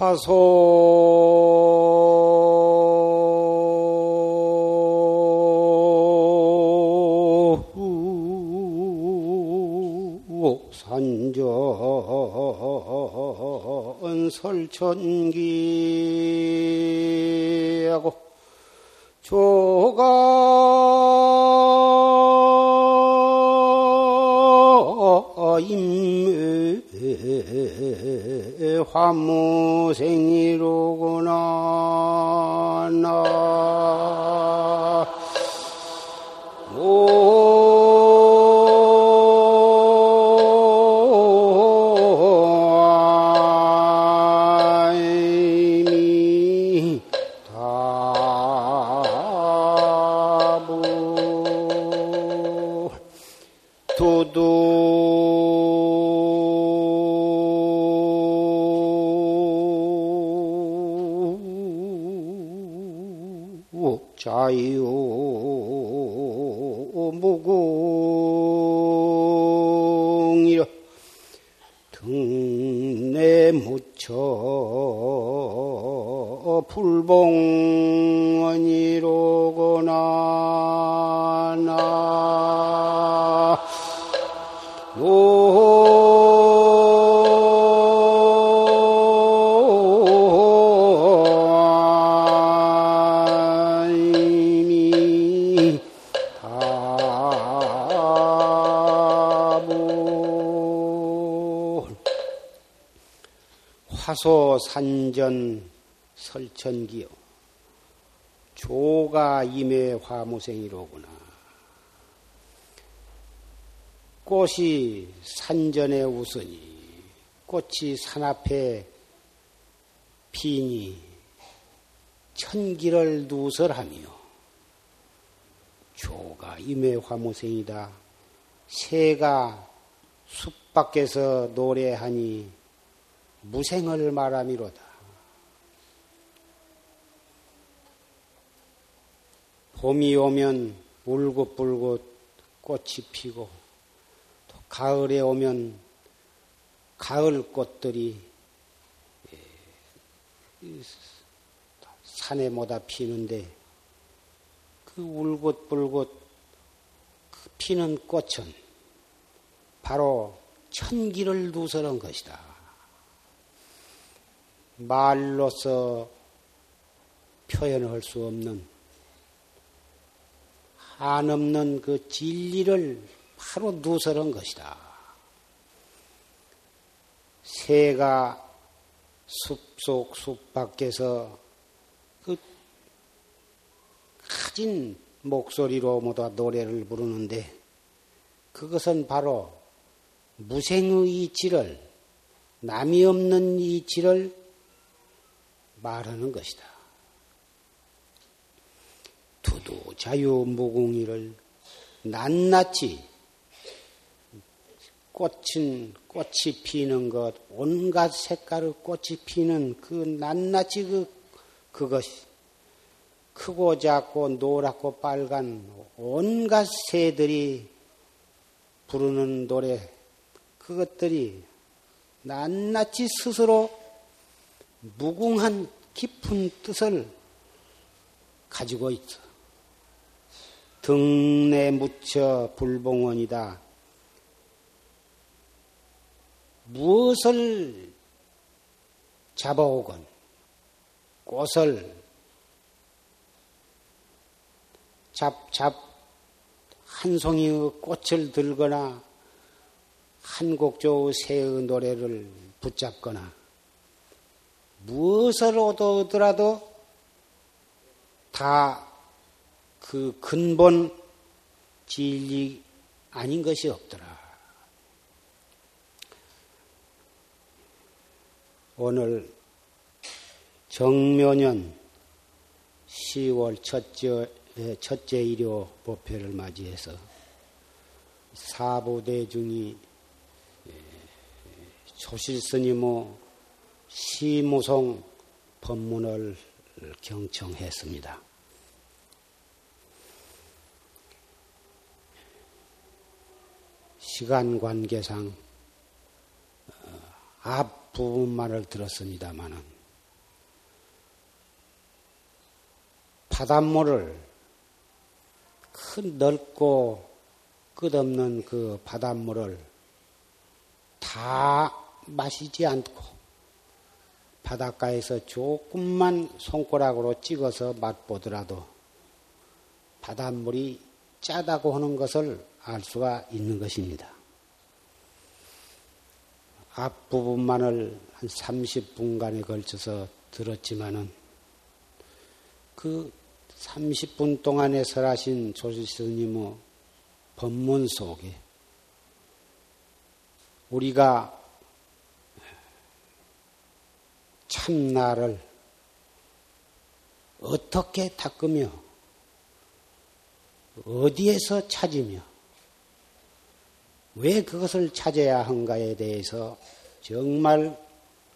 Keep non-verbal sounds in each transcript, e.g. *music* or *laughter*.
화소 산전 설천기하고 조가 임매 화무 생 산전 설천기요 조가 임의 화무생이로구나 꽃이 산전에 웃으니 꽃이 산 앞에 피니 천기를 누설하며 조가 임의 화무생이다. 새가 숲 밖에서 노래하니 무생을 말함이로다. 봄이 오면 울긋불긋 꽃이 피고 또 가을에 오면 가을 꽃들이 예, 산에 모다 피는데 그 울긋불긋 그 피는 꽃은 바로 천기를 누설한 것이다. 말로서 표현할 수 없는 한없는 그 진리를 바로 누설한 것이다. 새가 숲속 숲 밖에서 그 가진 목소리로 모두 노래를 부르는데 그것은 바로 무생의 이치를 남이 없는 이치를 말하는 것이다. 두두 자유 무궁이를 낱낱이 꽃은 꽃이 피는 것, 온갖 색깔의 꽃이 피는 그 낱낱이 그, 그것이 크고 작고 노랗고 빨간 온갖 새들이 부르는 노래, 그것들이 낱낱이 스스로 무궁한 깊은 뜻을 가지고 있어. 등내 묻혀 불봉원이다. 무엇을 잡아오건 꽃을 잡, 잡, 한 송이의 꽃을 들거나 한 곡조의 새의 노래를 붙잡거나 무엇을 얻어오더라도 다 그 근본 진리 아닌 것이 없더라. 오늘 정묘년 10월 첫째, 첫째 일요 법회를 맞이해서 사부대중이 조실스님의 시무송 법문을 경청했습니다. 시간 관계상 어, 앞부분만을 들었습니다마는 바닷물을 큰 넓고 끝없는 그 바닷물을 다 마시지 않고 바닷가에서 조금만 손가락으로 찍어서 맛보더라도 바닷물이 짜다고 하는 것을 알 수가 있는 것입니다. 앞부분만을 한 30분간에 걸쳐서 들었지만은 그 30분 동안에 설하신 조실스님의 법문 속에 우리가 참나를 어떻게 닦으며 어디에서 찾으며 왜 그것을 찾아야 한가에 대해서 정말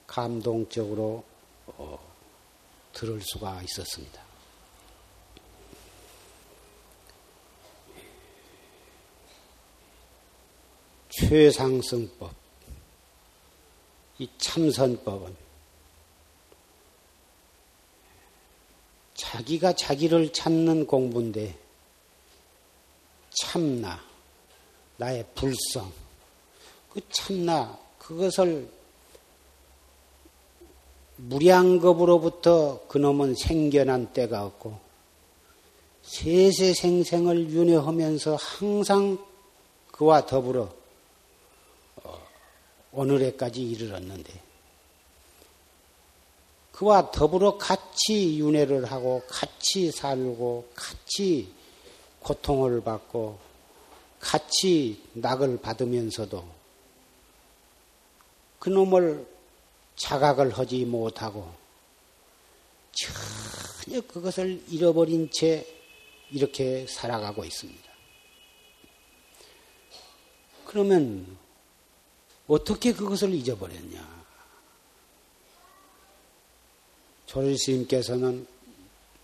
감동적으로 어, 들을 수가 있었습니다. 최상승법, 이 참선법은 자기가 자기를 찾는 공부인데 참나, 나의 불성, 그 참나, 그것을 무량겁으로부터 그놈은 생겨난 때가 없고 세세생생을 윤회하면서 항상 그와 더불어 어, 오늘에까지 이르렀는데 그와 더불어 같이 윤회를 하고 같이 살고 같이 고통을 받고 같이 낙을 받으면서도 그놈을 자각을 하지 못하고 전혀 그것을 잃어버린 채 이렇게 살아가고 있습니다. 그러면 어떻게 그것을 잊어버렸냐? 조실스님께서는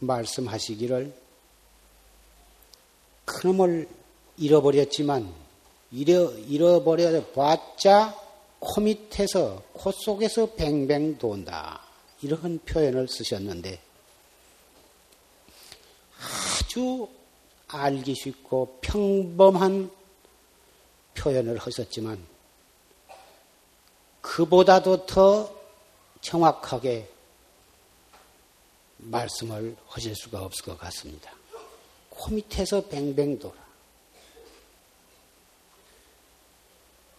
말씀하시기를 그놈을 잃어버렸지만 잃어, 잃어버려 봤자 코 밑에서 코 속에서 뱅뱅 돈다. 이런 표현을 쓰셨는데 아주 알기 쉽고 평범한 표현을 하셨지만 그보다도 더 정확하게 말씀을 하실 수가 없을 것 같습니다. 코 밑에서 뱅뱅 돌아.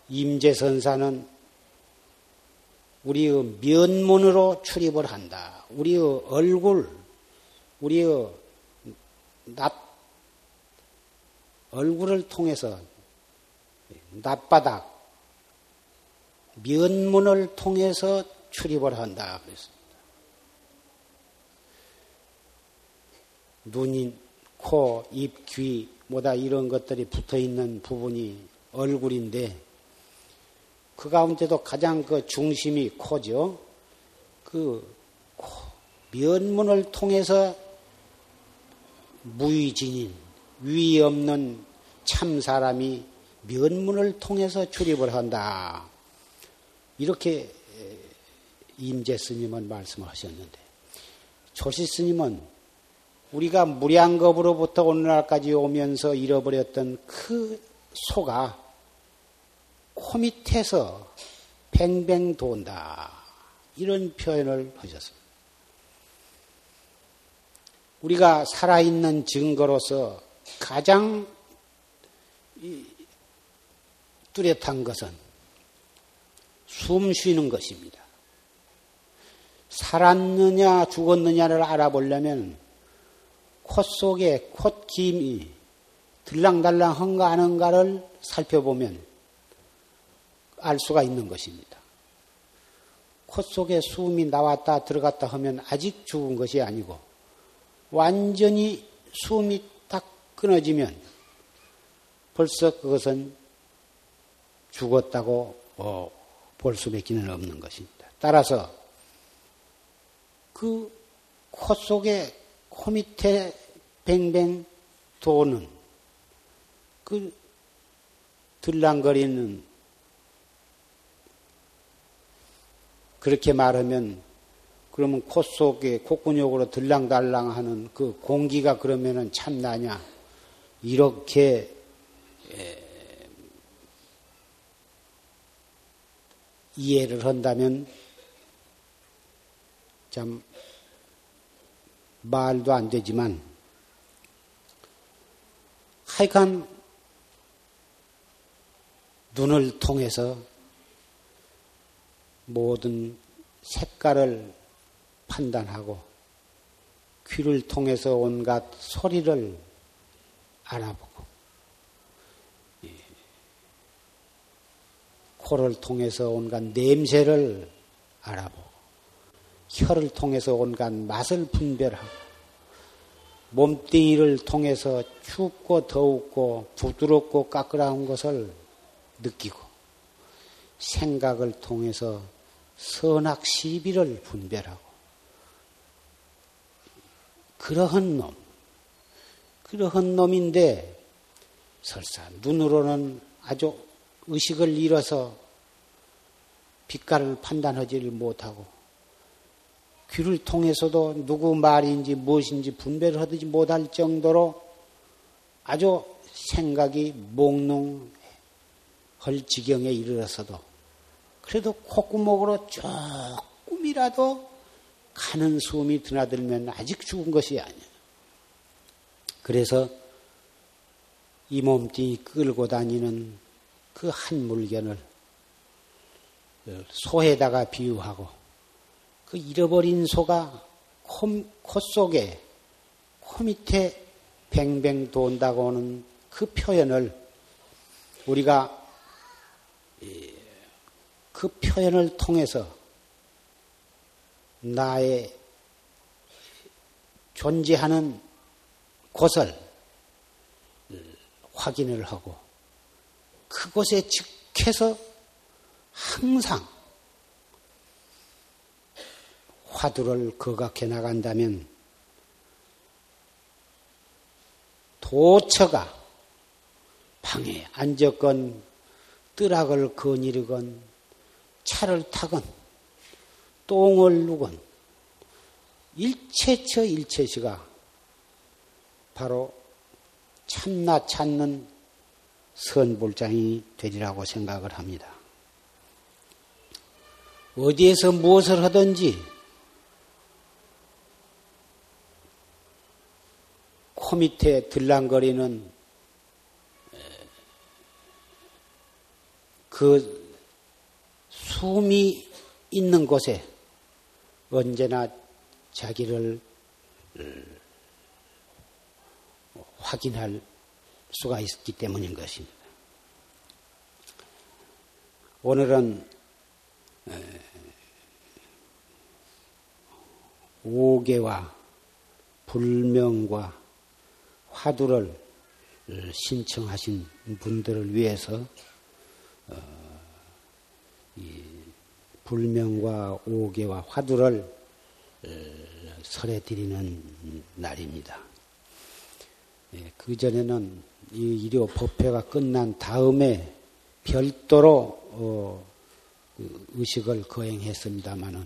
임재선사는 우리의 면문으로 출입을 한다. 우리의 얼굴, 우리의 낯, 얼굴을 통해서 낯바닥, 면문을 통해서 출입을 한다. 그랬습니다. 눈이, 코, 입, 귀, 뭐다 이런 것들이 붙어 있는 부분이 얼굴인데 그 가운데도 가장 그 중심이 코죠. 그 코, 면문을 통해서 무위진인, 위 없는 참 사람이 면문을 통해서 출입을 한다. 이렇게 임재 스님은 말씀을 하셨는데, 조시 스님은 우리가 무량겁으로부터 오늘날까지 오면서 잃어버렸던 그 소가 코 밑에서 뱅뱅 돈다. 이런 표현을 하셨습니다. 우리가 살아있는 증거로서 가장 뚜렷한 것은 숨 쉬는 것입니다. 살았느냐 죽었느냐를 알아보려면 콧 속에 콧 김이 들랑달랑한가 하는가를 살펴보면 알 수가 있는 것입니다. 콧 속에 숨이 나왔다 들어갔다 하면 아직 죽은 것이 아니고 완전히 숨이 딱 끊어지면 벌써 그것은 죽었다고 어, 볼 수밖에 없는 것입니다. 따라서 그코 속에 코 밑에 뱅뱅 도는 그 들랑거리는 그렇게 말하면 그러면 코 속에 콧근육으로 들랑달랑 하는 그 공기가 그러면은 참 나냐? 이렇게 이해를 한다면 참 말도 안 되지만 하여간 눈을 통해서 모든 색깔을 판단하고 귀를 통해서 온갖 소리를 알아보고 코를 통해서 온갖 냄새를 알아보고 혀를 통해서 온갖 맛을 분별하고 몸뚱이를 통해서 춥고 더웁고 부드럽고 까끌한 것을 느끼고 생각을 통해서 선악 시비를 분별하고 그러한 놈, 그러한 놈인데 설사 눈으로는 아주 의식을 잃어서 빛깔을 판단하지를 못하고 귀를 통해서도 누구 말인지 무엇인지 분별을 하지 못할 정도로 아주 생각이 몽롱할 지경에 이르러서도 그래도 콧구멍으로 조금이라도 가는 숨이 드나들면 아직 죽은 것이 아니야. 그래서 이 몸뚱이 끌고 다니는 그 한 물건을 소에다가 비유하고 그 잃어버린 소가 코, 코 속에 코 밑에 뱅뱅 돈다고 하는 그 표현을 우리가 그 표현을 통해서 나의 존재하는 곳을 확인을 하고 그곳에 즉해서 항상 화두를 거각해 나간다면 도처가 방에 앉았건 뜨락을 거니르건 차를 타건 똥을 누건 일체처 일체시가 바로 참나 찾는 선불장이 되리라고 생각을 합니다. 어디에서 무엇을 하든지 코 밑에 들랑거리는 그 숨이 있는 곳에 언제나 자기를 확인할 수가 있기 때문인 것입니다. 오늘은 오계와 불명과 화두를 신청하신 분들을 위해서 어, 불명과 오계와 화두를 어, 설해 드리는 날입니다. 예, 그 전에는 이 일요 법회가 끝난 다음에 별도로 어, 그 의식을 거행했습니다마는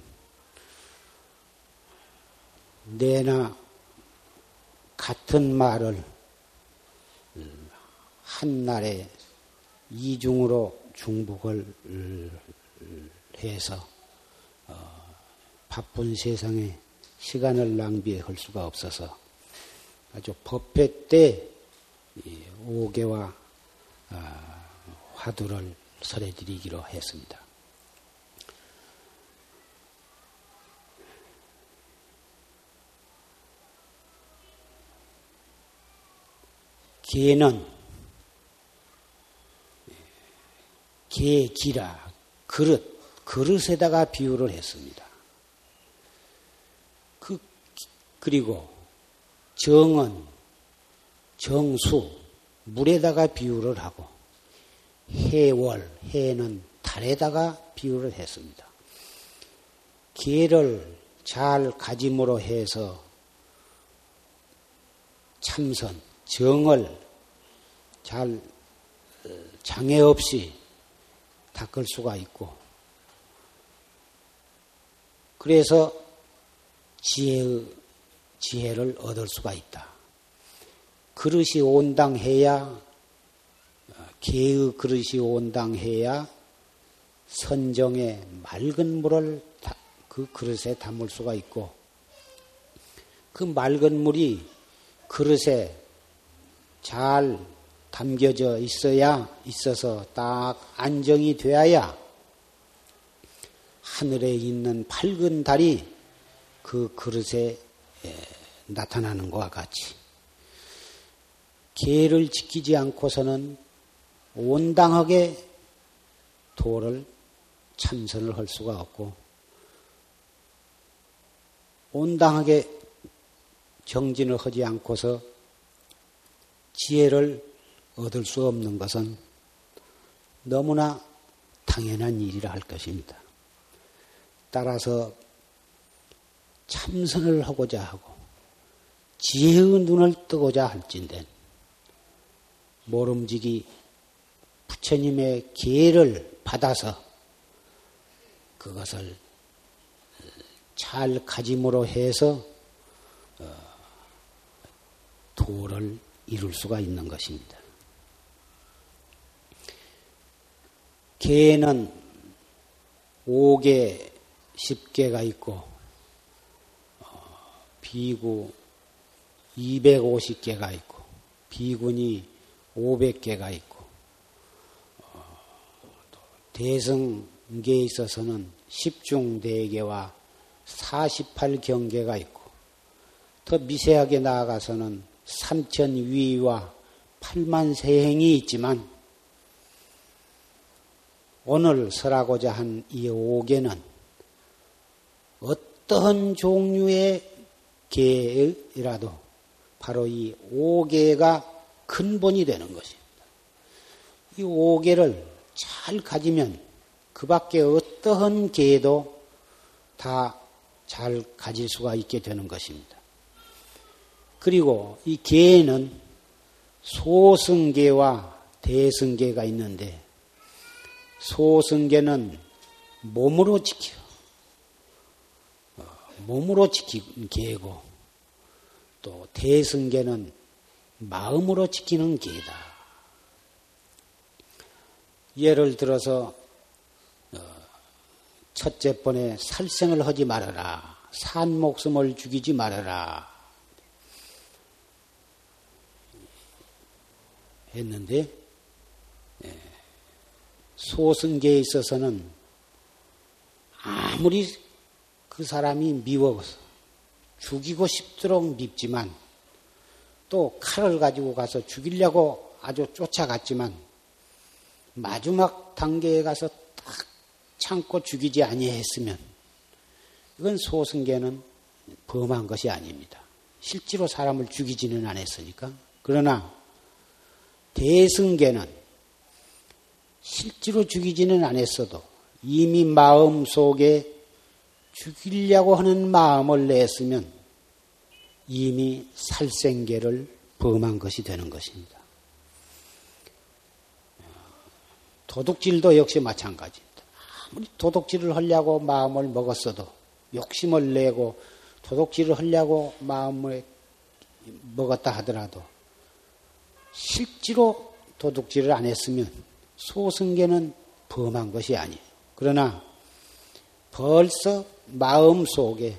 내나 같은 말을 한 날에 이중으로 중복을 해서 어, 바쁜 세상에 시간을 낭비할 수가 없어서 아주 법회 때 오개와 아, 화두를 설해드리기로 했습니다. 개는 개 기라 그릇 그릇에다가 비유를 했습니다. 그 그리고 정은 정수 물에다가 비유를 하고 해월 해는 달에다가 비유를 했습니다. 개를 잘 가짐으로 해서 참선 정을 잘 어, 장애 없이 닦을 수가 있고 그래서 지혜의 지혜를 얻을 수가 있다. 그릇이 온당해야 개의 그릇이 온당해야 선정에 맑은 물을 그 그릇에 담을 수가 있고 그 맑은 물이 그릇에 잘 담겨져 있어야 있어서 딱 안정이 되어야 하늘에 있는 밝은 달이 그 그릇에 나타나는 것과 같이 계를 지키지 않고서는 온당하게 도를 참선을 할 수가 없고 온당하게 정진을 하지 않고서 지혜를 얻을 수 없는 것은 너무나 당연한 일이라 할 것입니다. 따라서 참선을 하고자 하고 지혜의 눈을 뜨고자 할진된 모름지기 부처님의 기회를 받아서 그것을 잘 가짐으로 해서 어, 도를 이룰 수가 있는 것입니다. 개는 5개, 10개가 있고, 어, 비구 250개가 있고, 비군이 500개가 있고, 어, 대성계에 있어서는 10중 대계와 48경계가 있고, 더 미세하게 나아가서는 3천 위와 8만 세행이 있지만, 오늘 설하고자 한 이 오계는 어떠한 종류의 계이라도 바로 이 오계가 근본이 되는 것입니다. 이 오계를 잘 가지면 그 밖에 어떠한 계도 다 잘 가질 수가 있게 되는 것입니다. 그리고 이 계에는 소승계와 대승계가 있는데 소승계는 몸으로 지켜 어, 몸으로 지키는 계고 또 대승계는 마음으로 지키는 길이다. 예를 들어서 어, 첫째 번에 살생을 하지 말아라. 산 목숨을 죽이지 말아라. 했는데 예, 소승계에 있어서는 아무리 그 사람이 미워서 죽이고 싶도록 밉지만 또 칼을 가지고 가서 죽이려고 아주 쫓아갔지만 마지막 단계에 가서 딱 참고 죽이지 아니했으면 이건 소승계는 범한 것이 아닙니다. 실제로 사람을 죽이지는 않았으니까. 그러나 대승계는 실제로 죽이지는 않았어도 이미 마음 속에 죽이려고 하는 마음을 냈으면 이미 살생계를 범한 것이 되는 것입니다. 도둑질도 역시 마찬가지입니다. 아무리 도둑질을 하려고 마음을 먹었어도 욕심을 내고 도둑질을 하려고 마음을 먹었다 하더라도 실제로 도둑질을 안 했으면 소승계는 범한 것이 아니에요. 그러나 벌써 마음 속에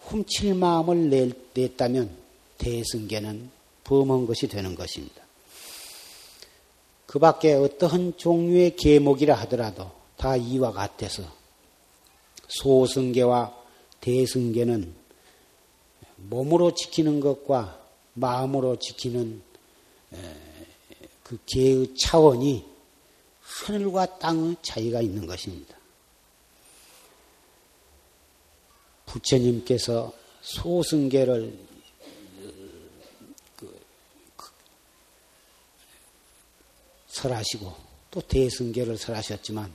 훔칠 마음을 냈다면 대승계는 범한 것이 되는 것입니다. 그 밖에 어떠한 종류의 계목이라 하더라도 다 이와 같아서 소승계와 대승계는 몸으로 지키는 것과 마음으로 지키는 그 계의 차원이 하늘과 땅의 차이가 있는 것입니다. 부처님께서 소승계를 그, 그, 설하시고 또 대승계를 설하셨지만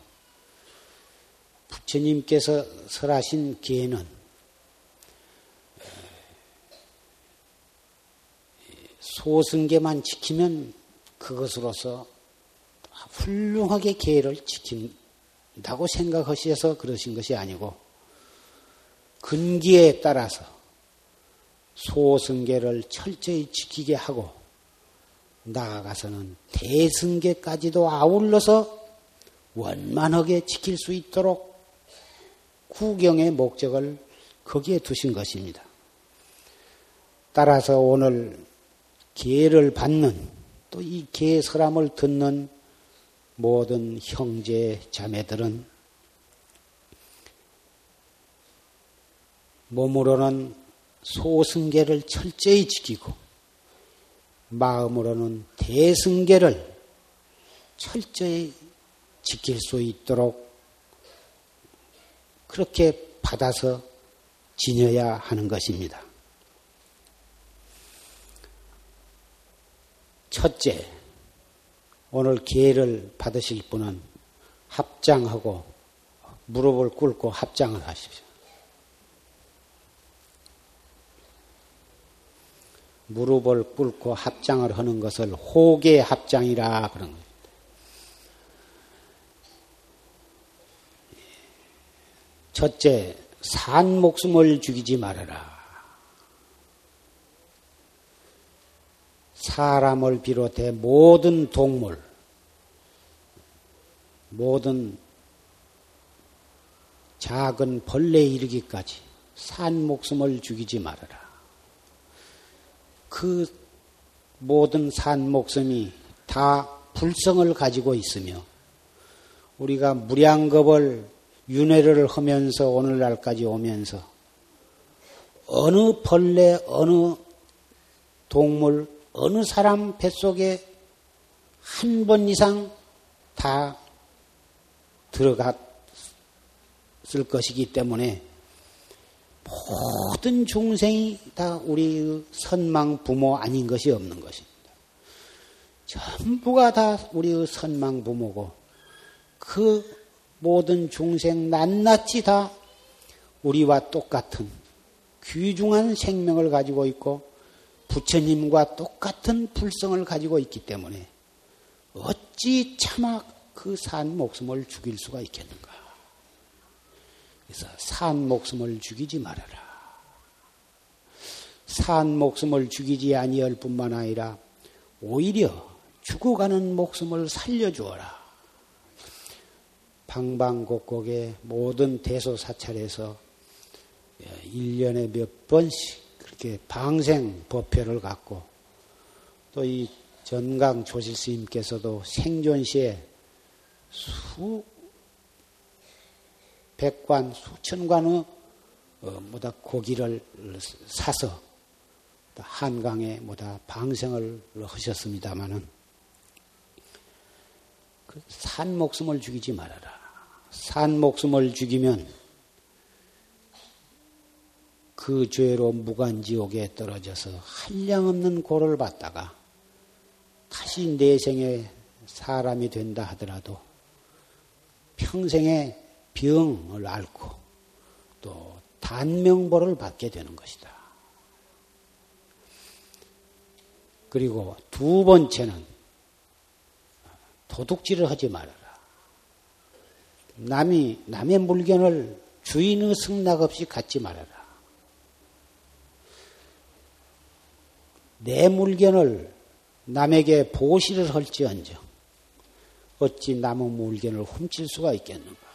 부처님께서 설하신 계는 소승계만 지키면 그것으로서 훌륭하게 계를 지킨다고 생각하셔서 그러신 것이 아니고 근기에 따라서 소승계를 철저히 지키게 하고 나아가서는 대승계까지도 아울러서 원만하게 지킬 수 있도록 구경의 목적을 거기에 두신 것입니다. 따라서 오늘 계를 받는 또이 계설함을 듣는 모든 형제 자매들은 몸으로는 소승계를 철저히 지키고 마음으로는 대승계를 철저히 지킬 수 있도록 그렇게 받아서 지녀야 하는 것입니다. 첫째, 오늘 기회를 받으실 분은 합장하고 무릎을 꿇고 합장을 하십시오. 무릎을 꿇고 합장을 하는 것을 호계 합장이라 그런 겁니다. 첫째, 산 목숨을 죽이지 말아라. 사람을 비롯해 모든 동물, 모든 작은 벌레 이르기까지 산 목숨을 죽이지 말아라. 그 모든 산 목숨이 다 불성을 가지고 있으며 우리가 무량겁을 윤회를 하면서 오늘날까지 오면서 어느 벌레, 어느 동물, 어느 사람 뱃속에 한 번 이상 다 들어갔을 것이기 때문에 모든 중생이 다 우리 선망 부모 아닌 것이 없는 것입니다. 전부가 다 우리의 선망 부모고 그 모든 중생 낱낱이 다 우리와 똑같은 귀중한 생명을 가지고 있고 부처님과 똑같은 불성을 가지고 있기 때문에 어찌 차마 그 산 목숨을 죽일 수가 있겠는가. 그래서 산 목숨을 죽이지 말아라. 산 목숨을 죽이지 아니할 뿐만 아니라 오히려 죽어가는 목숨을 살려주어라. 방방곡곡의 모든 대소사찰에서 1년에 몇 번씩 그렇게 방생 법회를 갖고 또 이 전강 조실 스님께서도 생존시에 수 백관 수천관의 어, 뭐다 고기를 사서 한강에 뭐다 방생을 하셨습니다마는 그 산 목숨을 죽이지 말아라. 산 목숨을 죽이면 그 죄로 무간지옥에 떨어져서 한량없는 고를 받다가 다시 내생에 사람이 된다 하더라도 평생에 병을 앓고 또 단명보를 받게 되는 것이다. 그리고 두 번째는 도둑질을 하지 말아라. 남이 남의 물건을 주인의 승낙 없이 갖지 말아라. 내 물건을 남에게 보시를 할지언정 어찌 남의 물건을 훔칠 수가 있겠는가?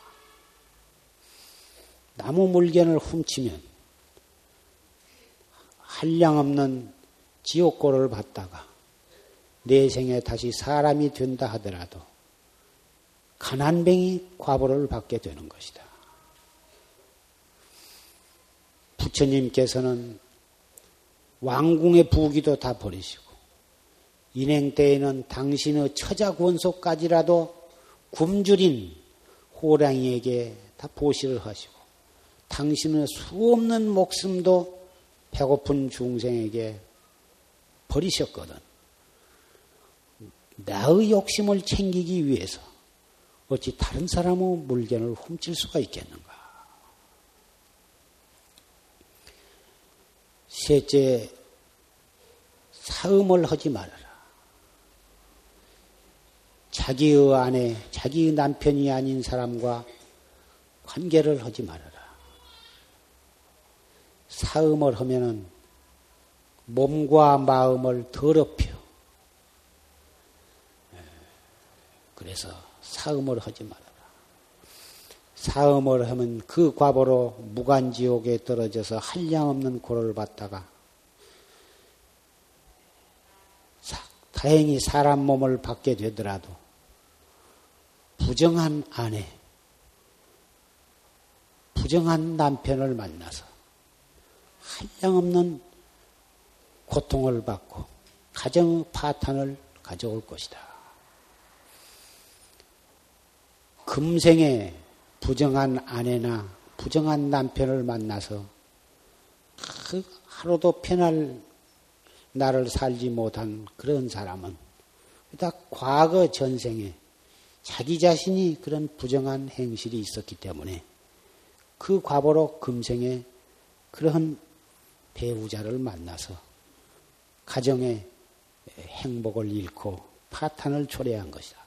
나무 물건을 훔치면 한량없는 지옥고를 받다가 내 생에 다시 사람이 된다 하더라도 가난뱅이 과보를 받게 되는 것이다. 부처님께서는 왕궁의 부귀도 다 버리시고 인행 때에는 당신의 처자 권속까지라도 굶주린 호랑이에게 다 보시를 하시고 당신의 수없는 목숨도 배고픈 중생에게 버리셨거든. 나의 욕심을 챙기기 위해서 어찌 다른 사람의 물건을 훔칠 수가 있겠는가? 셋째, 사음을 하지 말아라. 자기의 아내, 자기 남편이 아닌 사람과 관계를 하지 말아라. 사음을 하면은 몸과 마음을 더럽혀. 그래서 사음을 하지 말아라. 사음을 하면 그 과보로 무간지옥에 떨어져서 한량없는 고를 받다가 다행히 사람 몸을 받게 되더라도 부정한 아내, 부정한 남편을 만나서 한량없는 고통을 받고 가정 파탄을 가져올 것이다. 금생에 부정한 아내나 부정한 남편을 만나서 그 하루도 편할 나를 살지 못한 그런 사람은 다 과거 전생에 자기 자신이 그런 부정한 행실이 있었기 때문에 그 과보로 금생에 그런 배우자를 만나서 가정의 행복을 잃고 파탄을 초래한 것이다.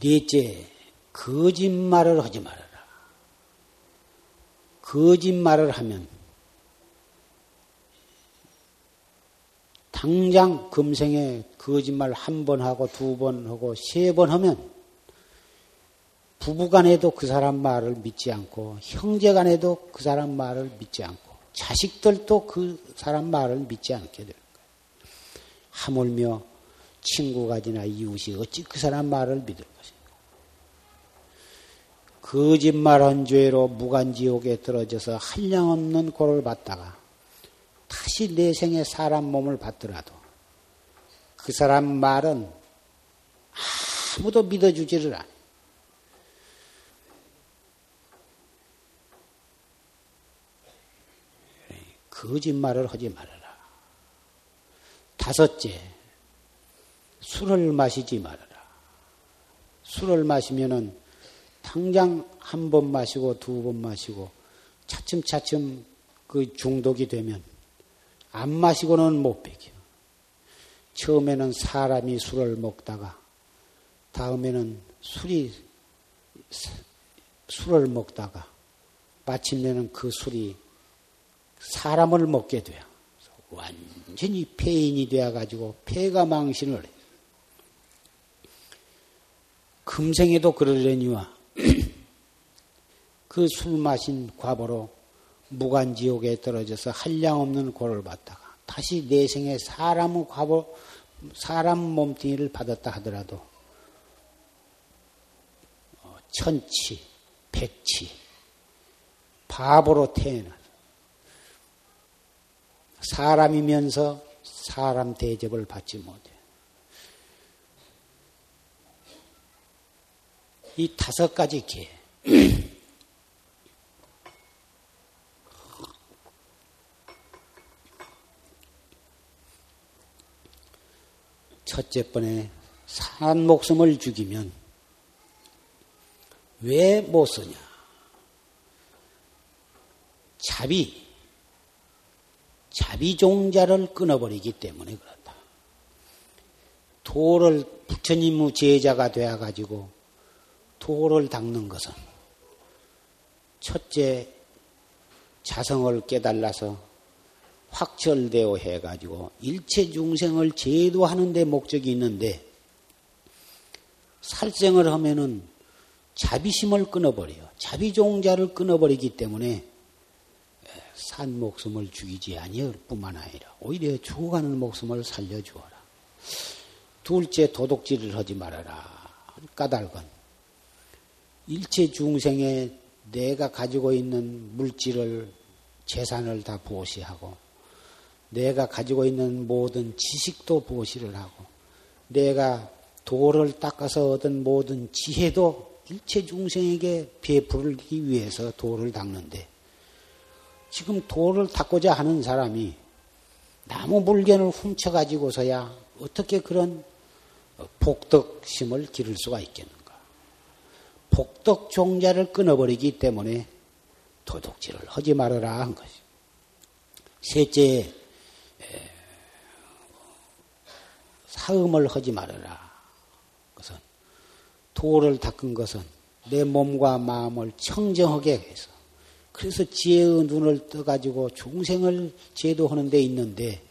넷째, 거짓말을 하지 말아라. 거짓말을 하면 당장 금생에 거짓말 한 번 하고 두 번 하고 세 번 하면 부부간에도 그 사람 말을 믿지 않고 형제간에도 그 사람 말을 믿지 않고 자식들도 그 사람 말을 믿지 않게 되는 거예요. 하물며 친구가지나 이웃이 어찌 그 사람 말을 믿을 것인가. 거짓말한 죄로 무간지옥에 떨어져서 한량없는 고를 받다가 다시 내 생에 사람 몸을 받더라도 그 사람 말은 아무도 믿어주지를 않아. 거짓말을 하지 말아라. 다섯째, 술을 마시지 말아라. 술을 마시면은 당장 한 번 마시고 두 번 마시고 차츰차츰 그 중독이 되면 안 마시고는 못 배겨. 처음에는 사람이 술을 먹다가 다음에는 술이 술을 먹다가 마침내는 그 술이 사람을 먹게 돼요. 완전히 폐인이 되어가지고 폐가 망신을 해. 금생에도 그러려니와 *clears throat* 그 술 마신 과보로 무간지옥에 떨어져서 한량없는 고를 받다가 다시 내생에 사람의 과보, 사람 몸뚱이를 받았다 하더라도 어, 천치, 백치, 바보로 태어나 사람이면서 사람 대접을 받지 못해. 이 다섯 가지 개. *clears throat* 첫째 번에 산 목숨을 죽이면 왜 못 쓰냐? 자비, 자비종자를 끊어버리기 때문에 그렇다. 도를 부처님의 제자가 되어가지고 도를 닦는 것은 첫째 자성을 깨달아서 확철되어 해가지고 일체 중생을 제도하는 데 목적이 있는데 살생을 하면은 자비심을 끊어버려요. 자비종자를 끊어버리기 때문에 산 목숨을 죽이지 아니할 뿐만 아니라 오히려 죽어가는 목숨을 살려주어라. 둘째 도둑질을 하지 말아라. 까닭은 일체 중생에 내가 가지고 있는 물질을 재산을 다 보시하고 내가 가지고 있는 모든 지식도 보시를 하고 내가 도를 닦아서 얻은 모든 지혜도 일체 중생에게 베풀기 위해서 도를 닦는데 지금 도를 닦고자 하는 사람이 나무 물견을 훔쳐 가지고서야 어떻게 그런 복덕심을 기를 수가 있겠는가. 복덕 종자를 끊어버리기 때문에 도둑질을 하지 말아라 한 것이. 셋째, 사음을 하지 말아라. 그것은 도를 닦은 것은 내 몸과 마음을 청정하게 해서 그래서 지혜의 눈을 떠가지고 중생을 제도하는 데 있는데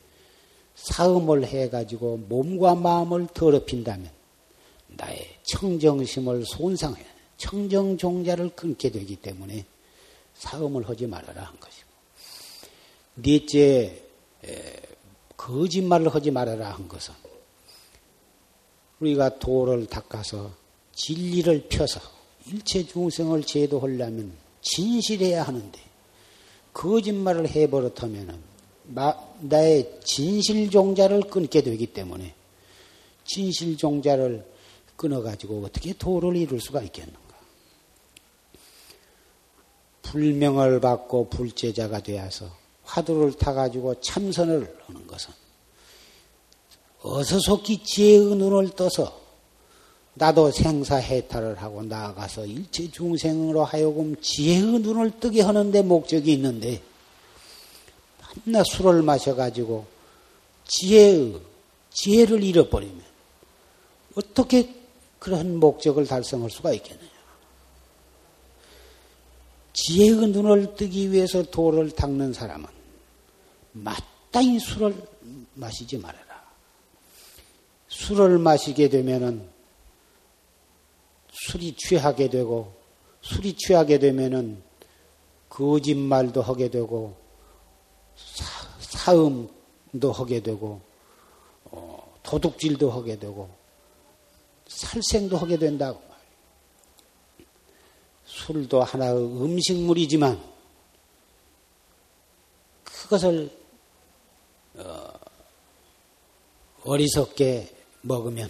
사음을 해가지고 몸과 마음을 더럽힌다면 나의 청정심을 손상해 청정종자를 끊게 되기 때문에 사음을 하지 말아라 한 것이고 넷째 거짓말을 하지 말아라 한 것은 우리가 도를 닦아서 진리를 펴서 일체 중생을 제도하려면 진실해야 하는데 거짓말을 해버릇하면 나의 진실종자를 끊게 되기 때문에 진실종자를 끊어가지고 어떻게 도를 이룰 수가 있겠는가? 불명을 받고 불제자가 되어서 화두를 타가지고 참선을 하는 것은 어서 속히 지혜의 눈을 떠서 나도 생사해탈을 하고 나아가서 일체 중생으로 하여금 지혜의 눈을 뜨게 하는데 목적이 있는데 맨날 술을 마셔가지고 지혜의 지혜를 잃어버리면 어떻게 그런 목적을 달성할 수가 있겠느냐? 지혜의 눈을 뜨기 위해서 도를 닦는 사람은 마땅히 술을 마시지 말아라. 술을 마시게 되면은 술이 취하게 되고 술이 취하게 되면은 거짓말도 하게 되고 사, 음도 하게 되고 어, 도둑질도 하게 되고 살생도 하게 된다고. 술도 하나의 음식물이지만 그것을 어, 어리석게 먹으면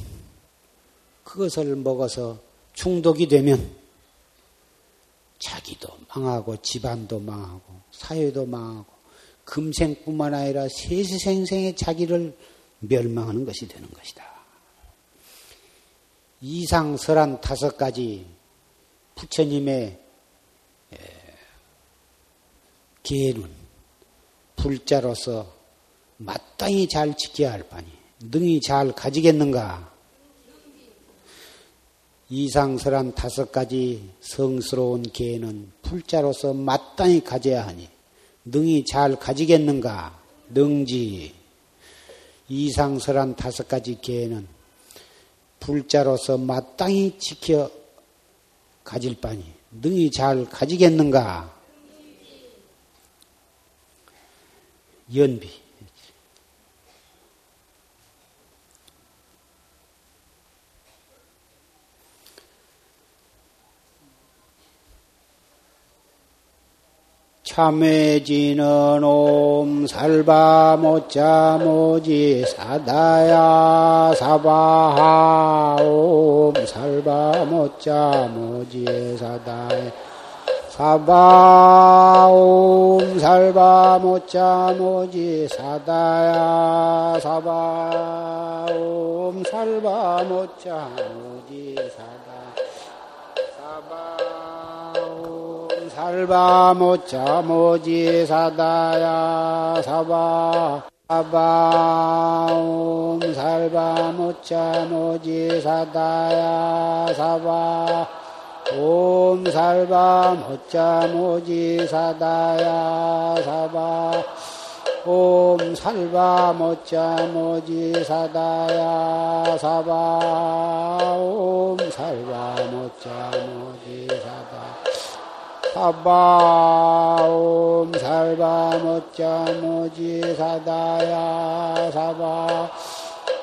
그것을 먹어서 중독이 되면 자기도 망하고 집안도 망하고 사회도 망하고 금생뿐만 아니라 세세생생의 자기를 멸망하는 것이 되는 것이다. 이상 설한 다섯 가지 부처님의 계는 불자로서 마땅히 잘 지켜야 할 바니 능히 잘 가지겠는가? 이상설한 다섯 가지 성스러운 계는 풀자로서 마땅히 가져야 하니 능히 잘 가지겠는가? 능지. 이상설한 다섯 가지 계는 불자로서 마땅히 지켜 가질 바니 능히 잘 가지겠는가? 연비. 참해지는 옴 살바 모자 모지 사다야 사바하 옴 살바 모자 모지 사다야 사바 옴 살바 모자 모지 사다야 사바 옴 살바 모자 모지 사다 사 살바 모자 모지 사다야 사바 사바 옴 살바 모자 모지 사다야 사바 옴 살바 모자 모지 사다야 사바 옴 살바 모자 모지 사다야 사바 옴 살바 모자 모지 사다 사바 옴 살바 모자 모지 사다야 사바.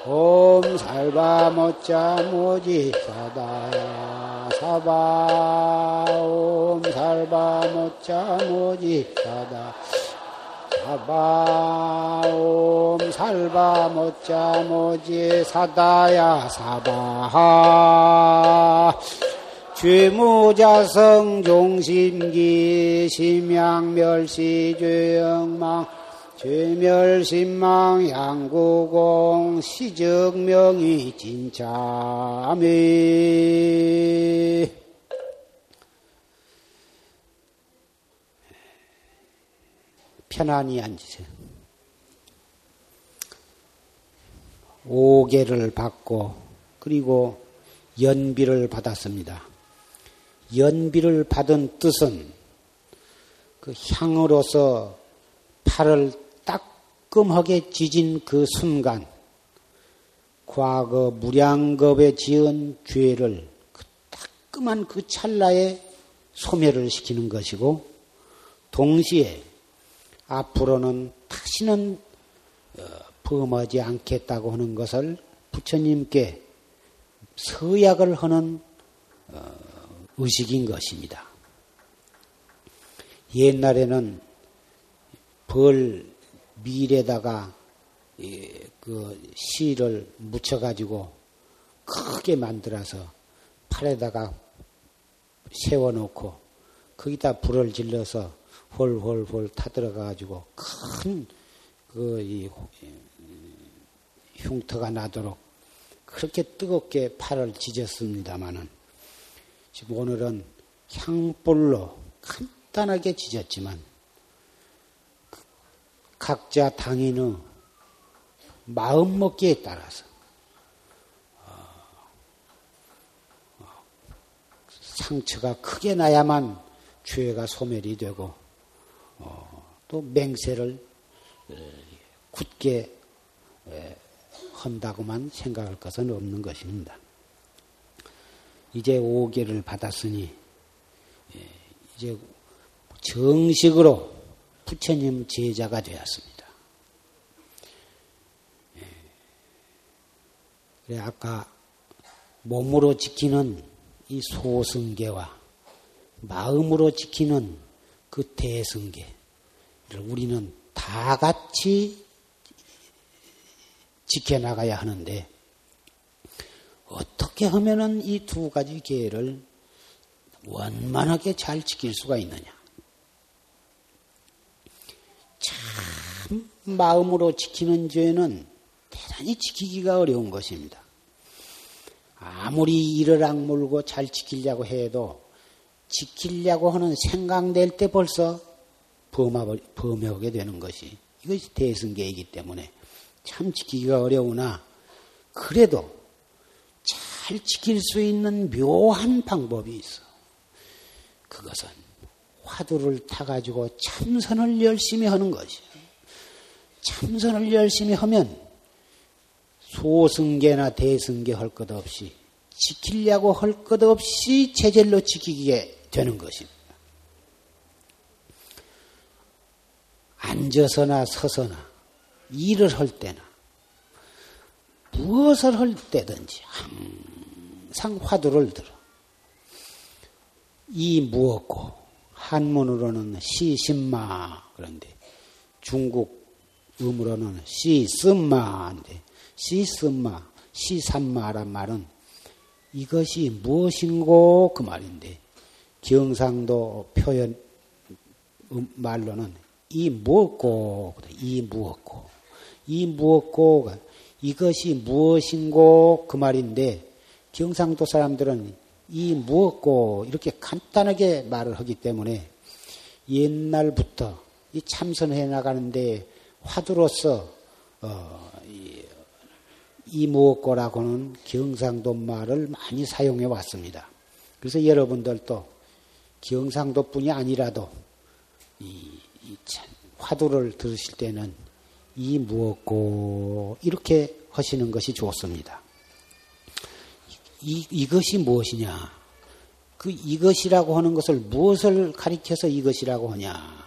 옴 살바 모자 모지 사다야 사바. 옴 살바 모자 모지 사다. 사바. 옴 살바 모자 모지 사다야 사바하 죄무자성 종심기 심양멸시 죄영망 죄멸신망 양구공 시적명이 진짜미 편안히 앉으세요. 오계를 받고 그리고 연비를 받았습니다. 연비를 받은 뜻은 그 향으로서 팔을 따끔하게 지진 그 순간 과거 무량겁에 지은 죄를 그 따끔한 그 찰나에 소멸을 시키는 것이고 동시에 앞으로는 다시는 어, 범하지 않겠다고 하는 것을 부처님께 서약을 하는 어, 의식인 것입니다. 옛날에는 벌 밀에다가 그 실을 묻혀가지고 크게 만들어서 팔에다가 세워놓고 거기다 불을 질러서 홀홀홀 타들어가가지고 큰 그 흉터가 나도록 그렇게 뜨겁게 팔을 지졌습니다마는 지금 오늘은 향불로 간단하게 지졌지만 각자 당인의 마음먹기에 따라서 어, 상처가 크게 나야만 죄가 소멸이 되고 어, 또 맹세를 굳게 한다고만 생각할 것은 없는 것입니다. 이제 오계를 받았으니 이제 정식으로 부처님 제자가 되었습니다. 그래 아까 몸으로 지키는 이 소승계와 마음으로 지키는 그 대승계를 우리는 다 같이 지켜나가야 하는데 어떻게 하면은 이 두 가지 계를 원만하게 잘 지킬 수가 있느냐? 참 마음으로 지키는 죄는 대단히 지키기가 어려운 것입니다. 아무리 이를 악물고 잘 지키려고 해도 지키려고 하는 생각될 때 벌써 범하게 되는 것이 이것이 대승계이기 때문에 참 지키기가 어려우나 그래도 잘 지킬 수 있는 묘한 방법이 있어. 그것은 화두를 타가지고 참선을 열심히 하는 것이야. 참선을 열심히 하면 소승계나 대승계 할 것 없이 지키려고 할 것 없이 제절로 지키게 되는 것입니다. 앉아서나 서서나 일을 할 때나 무엇을 할 때든지 항상 화두를 들어. 이 무엇고 한문으로는 시신마 그런데 중국 음으로는 시슴마인데 시슴마 시산마란 말은 이것이 무엇인고 그 말인데 경상도 표현 음, 말로는 이 무엇고 이 무엇고 이 무엇고가 이것이 무엇인고 그 말인데 경상도 사람들은 이 무엇고 이렇게 간단하게 말을 하기 때문에 옛날부터 이 참선해 나가는데 화두로서 어, 이, 이 무엇고라고는 경상도 말을 많이 사용해 왔습니다. 그래서 여러분들도 경상도뿐이 아니라도 이, 이 화두를 들으실 때는 이 무엇고 이렇게 하시는 것이 좋습니다. 이, 이것이 무엇이냐? 그 이것이라고 하는 것을 무엇을 가리켜서 이것이라고 하냐?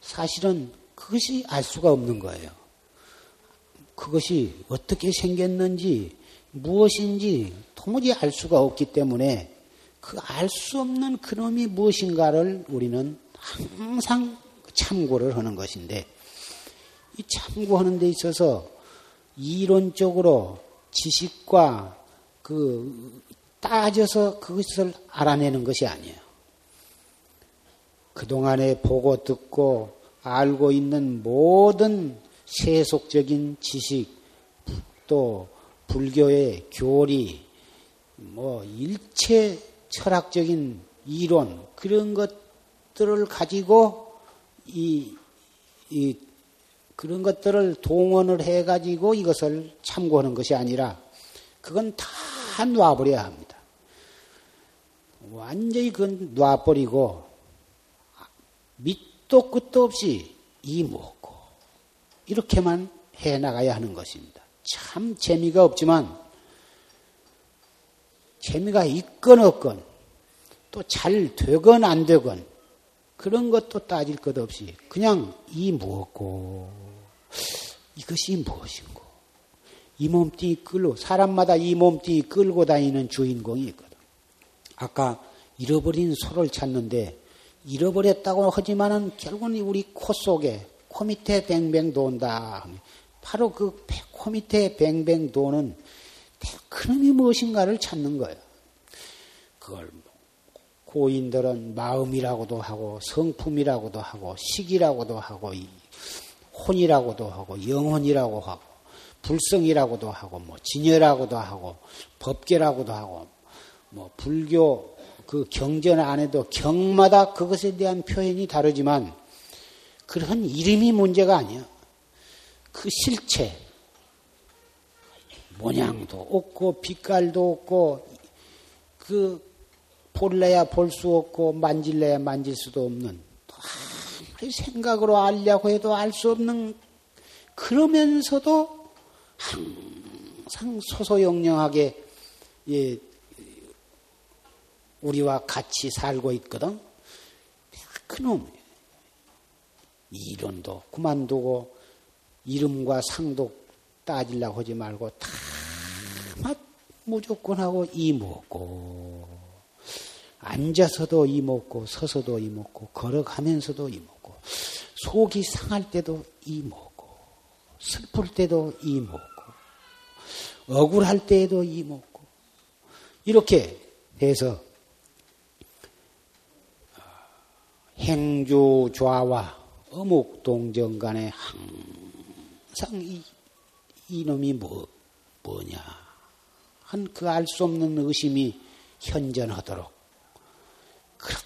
사실은 그것이 알 수가 없는 거예요. 그것이 어떻게 생겼는지 무엇인지 도무지 알 수가 없기 때문에 그 알 수 없는 그놈이 무엇인가를 우리는 항상 참고를 하는 것인데 이 참고하는 데 있어서 이론적으로 지식과 그 따져서 그것을 알아내는 것이 아니에요. 그동안에 보고 듣고 알고 있는 모든 세속적인 지식, 또 불교의 교리, 뭐 일체 철학적인 이론, 그런 것들을 가지고 이, 이 그런 것들을 동원을 해가지고 이것을 참고하는 것이 아니라 그건 다 놔버려야 합니다. 완전히 그건 놔버리고 밑도 끝도 없이 이 무엇고 이렇게만 해 나가야 하는 것입니다. 참 재미가 없지만 재미가 있건 없건 또 잘 되건 안 되건 그런 것도 따질 것 없이 그냥 이 무엇고 이것이 무엇인고 이 몸뚱이 끌고 사람마다 이 몸뚱이 끌고 다니는 주인공이 있거든. 아까 잃어버린 소를 찾는데 잃어버렸다고 하지만은 결국은 우리 코 속에 코 밑에 뱅뱅 돈다. 바로 그 코 밑에 뱅뱅 도는 그놈이 무엇인가를 찾는 거예요. 그걸 고인들은 마음이라고도 하고 성품이라고도 하고 식이라고도 하고 혼이라고도 하고 영혼이라고 하고 불성이라고도 하고 뭐 진여라고도 하고 법계라고도 하고 뭐 불교 그 경전 안에도 경마다 그것에 대한 표현이 다르지만 그런 이름이 문제가 아니야. 그 실체 모양도 없고 빛깔도 없고 그 볼래야 볼 수 없고 만질래야 만질 수도 없는 생각으로 알려고 해도 알 수 없는 그러면서도 항상 소소영령하게 예, 우리와 같이 살고 있거든. 그놈 이론도 그만두고 이름과 상도 따지려고 하지 말고 다 무조건 하고 이 먹고 앉아서도 이 먹고 서서도 이 먹고 걸어가면서도 이 먹고 속이 상할 때도 이 먹고 슬플 때도 이 먹고 억울할 때에도 이 먹고 이렇게 해서 행주 좌와 어묵 동정 간에 항상 이, 이놈이 뭐, 뭐냐. 한 그 알 수 없는 의심이 현전하도록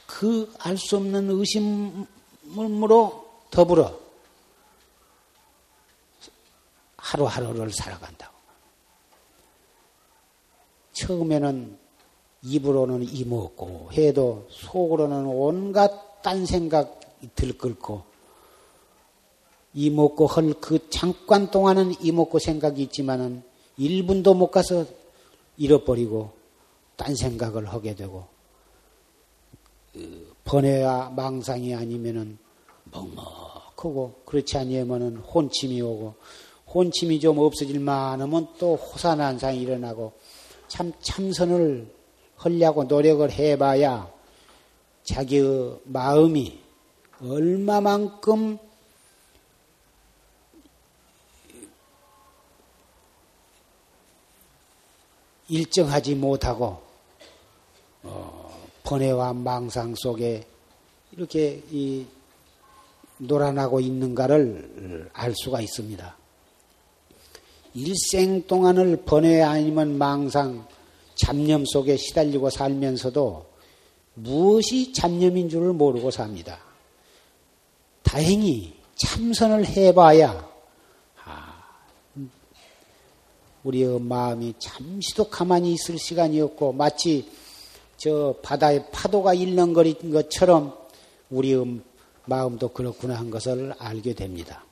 그 알 수 없는 의심으로 더불어 하루하루를 살아간다고. 처음에는 입으로는 이먹고 해도 속으로는 온갖 딴 생각 들끓고 이먹고 헐 그 잠깐 동안은 이먹고 생각이 있지만은 1분도 못 가서 잃어버리고 딴 생각을 하게 되고 그 번외와 망상이 아니면은 먹먹하고 그렇지 아니면은 혼침이 오고 혼침이 좀 없어질 만 하면 또 호산한상이 일어나고 참 참선을 하려고 노력을 해봐야 자기의 마음이 얼마만큼 일정하지 못하고 어, 번뇌와 망상 속에 이렇게 이 놀아나고 있는가를 알 수가 있습니다. 일생 동안을 번뇌 아니면 망상, 잡념 속에 시달리고 살면서도 무엇이 잡념인 줄을 모르고 삽니다. 다행히 참선을 해봐야 아, 우리의 마음이 잠시도 가만히 있을 시간이 없고 마치 저 바다에 파도가 일렁거린 것처럼 우리의 마음도 그렇구나 한 것을 알게 됩니다.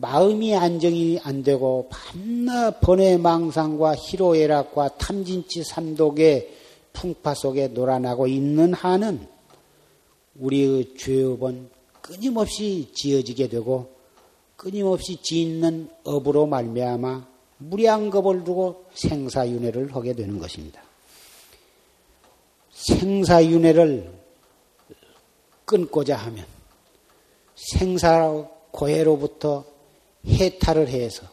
마음이 안정이 안 되고 밤낮 번외망상과 희로애락과 탐진치 삼독의 풍파 속에 놀아나고 있는 한은 우리의 죄업은 끊임없이 지어지게 되고 끊임없이 짓는 업으로 말미암아 무량겁을 두고 생사윤회를 하게 되는 것입니다. 생사윤회를 끊고자 하면 생사 고해로부터 해탈을 해서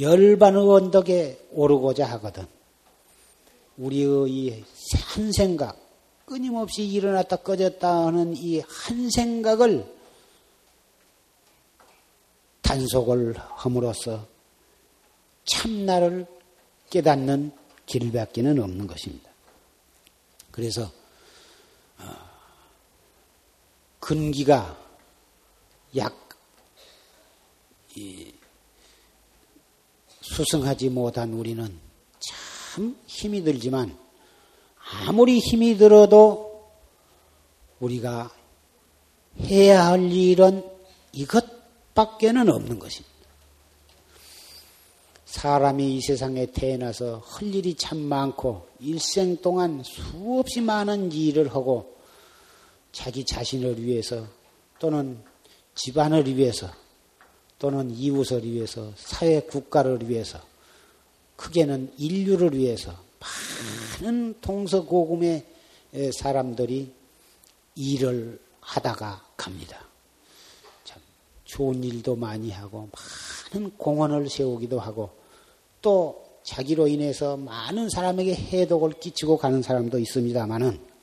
열반의 언덕에 오르고자 하거든. 우리의 이 한 생각, 끊임없이 일어났다 꺼졌다 하는 이 한 생각을 단속을 함으로써 참나를 깨닫는 길밖에는 없는 것입니다. 그래서 어, 근기가 약 수승하지 못한 우리는 참 힘이 들지만 아무리 힘이 들어도 우리가 해야 할 일은 이것밖에는 없는 것입니다. 사람이 이 세상에 태어나서 할 일이 참 많고 일생 동안 수없이 많은 일을 하고 자기 자신을 위해서 또는 집안을 위해서 또는 이웃을 위해서 사회 국가를 위해서 크게는 인류를 위해서 많은 동서고금의 사람들이 일을 하다가 갑니다. 참 좋은 일도 많이 하고 많은 공헌을 세우기도 하고 또 자기로 인해서 많은 사람에게 해독을 끼치고 가는 사람도 있습니다만은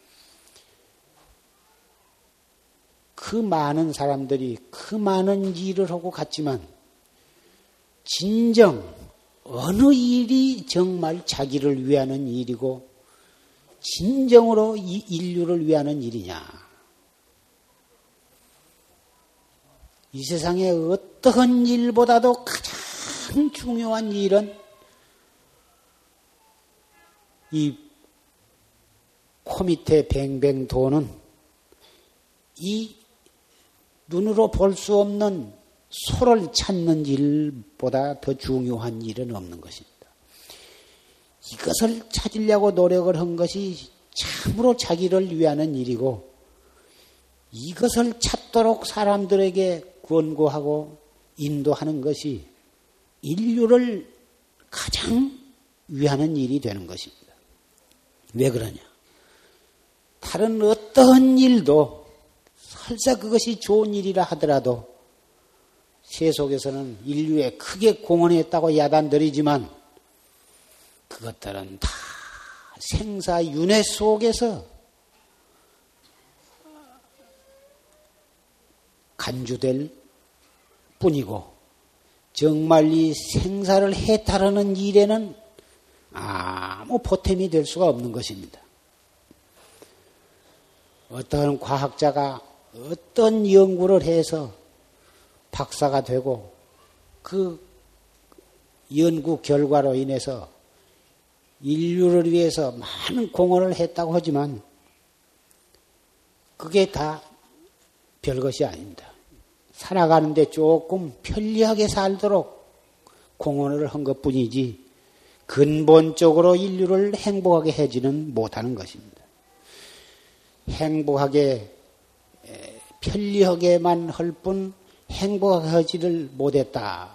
그 많은 사람들이 그 많은 일을 하고 갔지만 진정 어느 일이 정말 자기를 위하는 일이고 진정으로 이 인류를 위하는 일이냐. 이 세상에 어떠한 일보다도 가장 중요한 일은 이 코 밑에 뱅뱅 도는 이 눈으로 볼 수 없는 소를 찾는 일보다 더 중요한 일은 없는 것입니다. 이것을 찾으려고 노력을 한 것이 참으로 자기를 위하는 일이고 이것을 찾도록 사람들에게 권고하고 인도하는 것이 인류를 가장 위하는 일이 되는 것입니다. 왜 그러냐? 다른 어떠한 일도 설사 그것이 좋은 일이라 하더라도 세속에서는 인류에 크게 공헌했다고 야단들이지만 그것들은 다 생사 윤회 속에서 간주될 뿐이고 정말 이 생사를 해탈하는 일에는 아무 보탬이 될 수가 없는 것입니다. 어떤 과학자가 어떤 연구를 해서 박사가 되고 그 연구 결과로 인해서 인류를 위해서 많은 공헌을 했다고 하지만 그게 다 별것이 아닙니다. 살아가는데 조금 편리하게 살도록 공헌을 한 것 뿐이지 근본적으로 인류를 행복하게 해지는 못하는 것입니다. 행복하게 편리하게만 할 뿐 행복하게 하지를 못했다.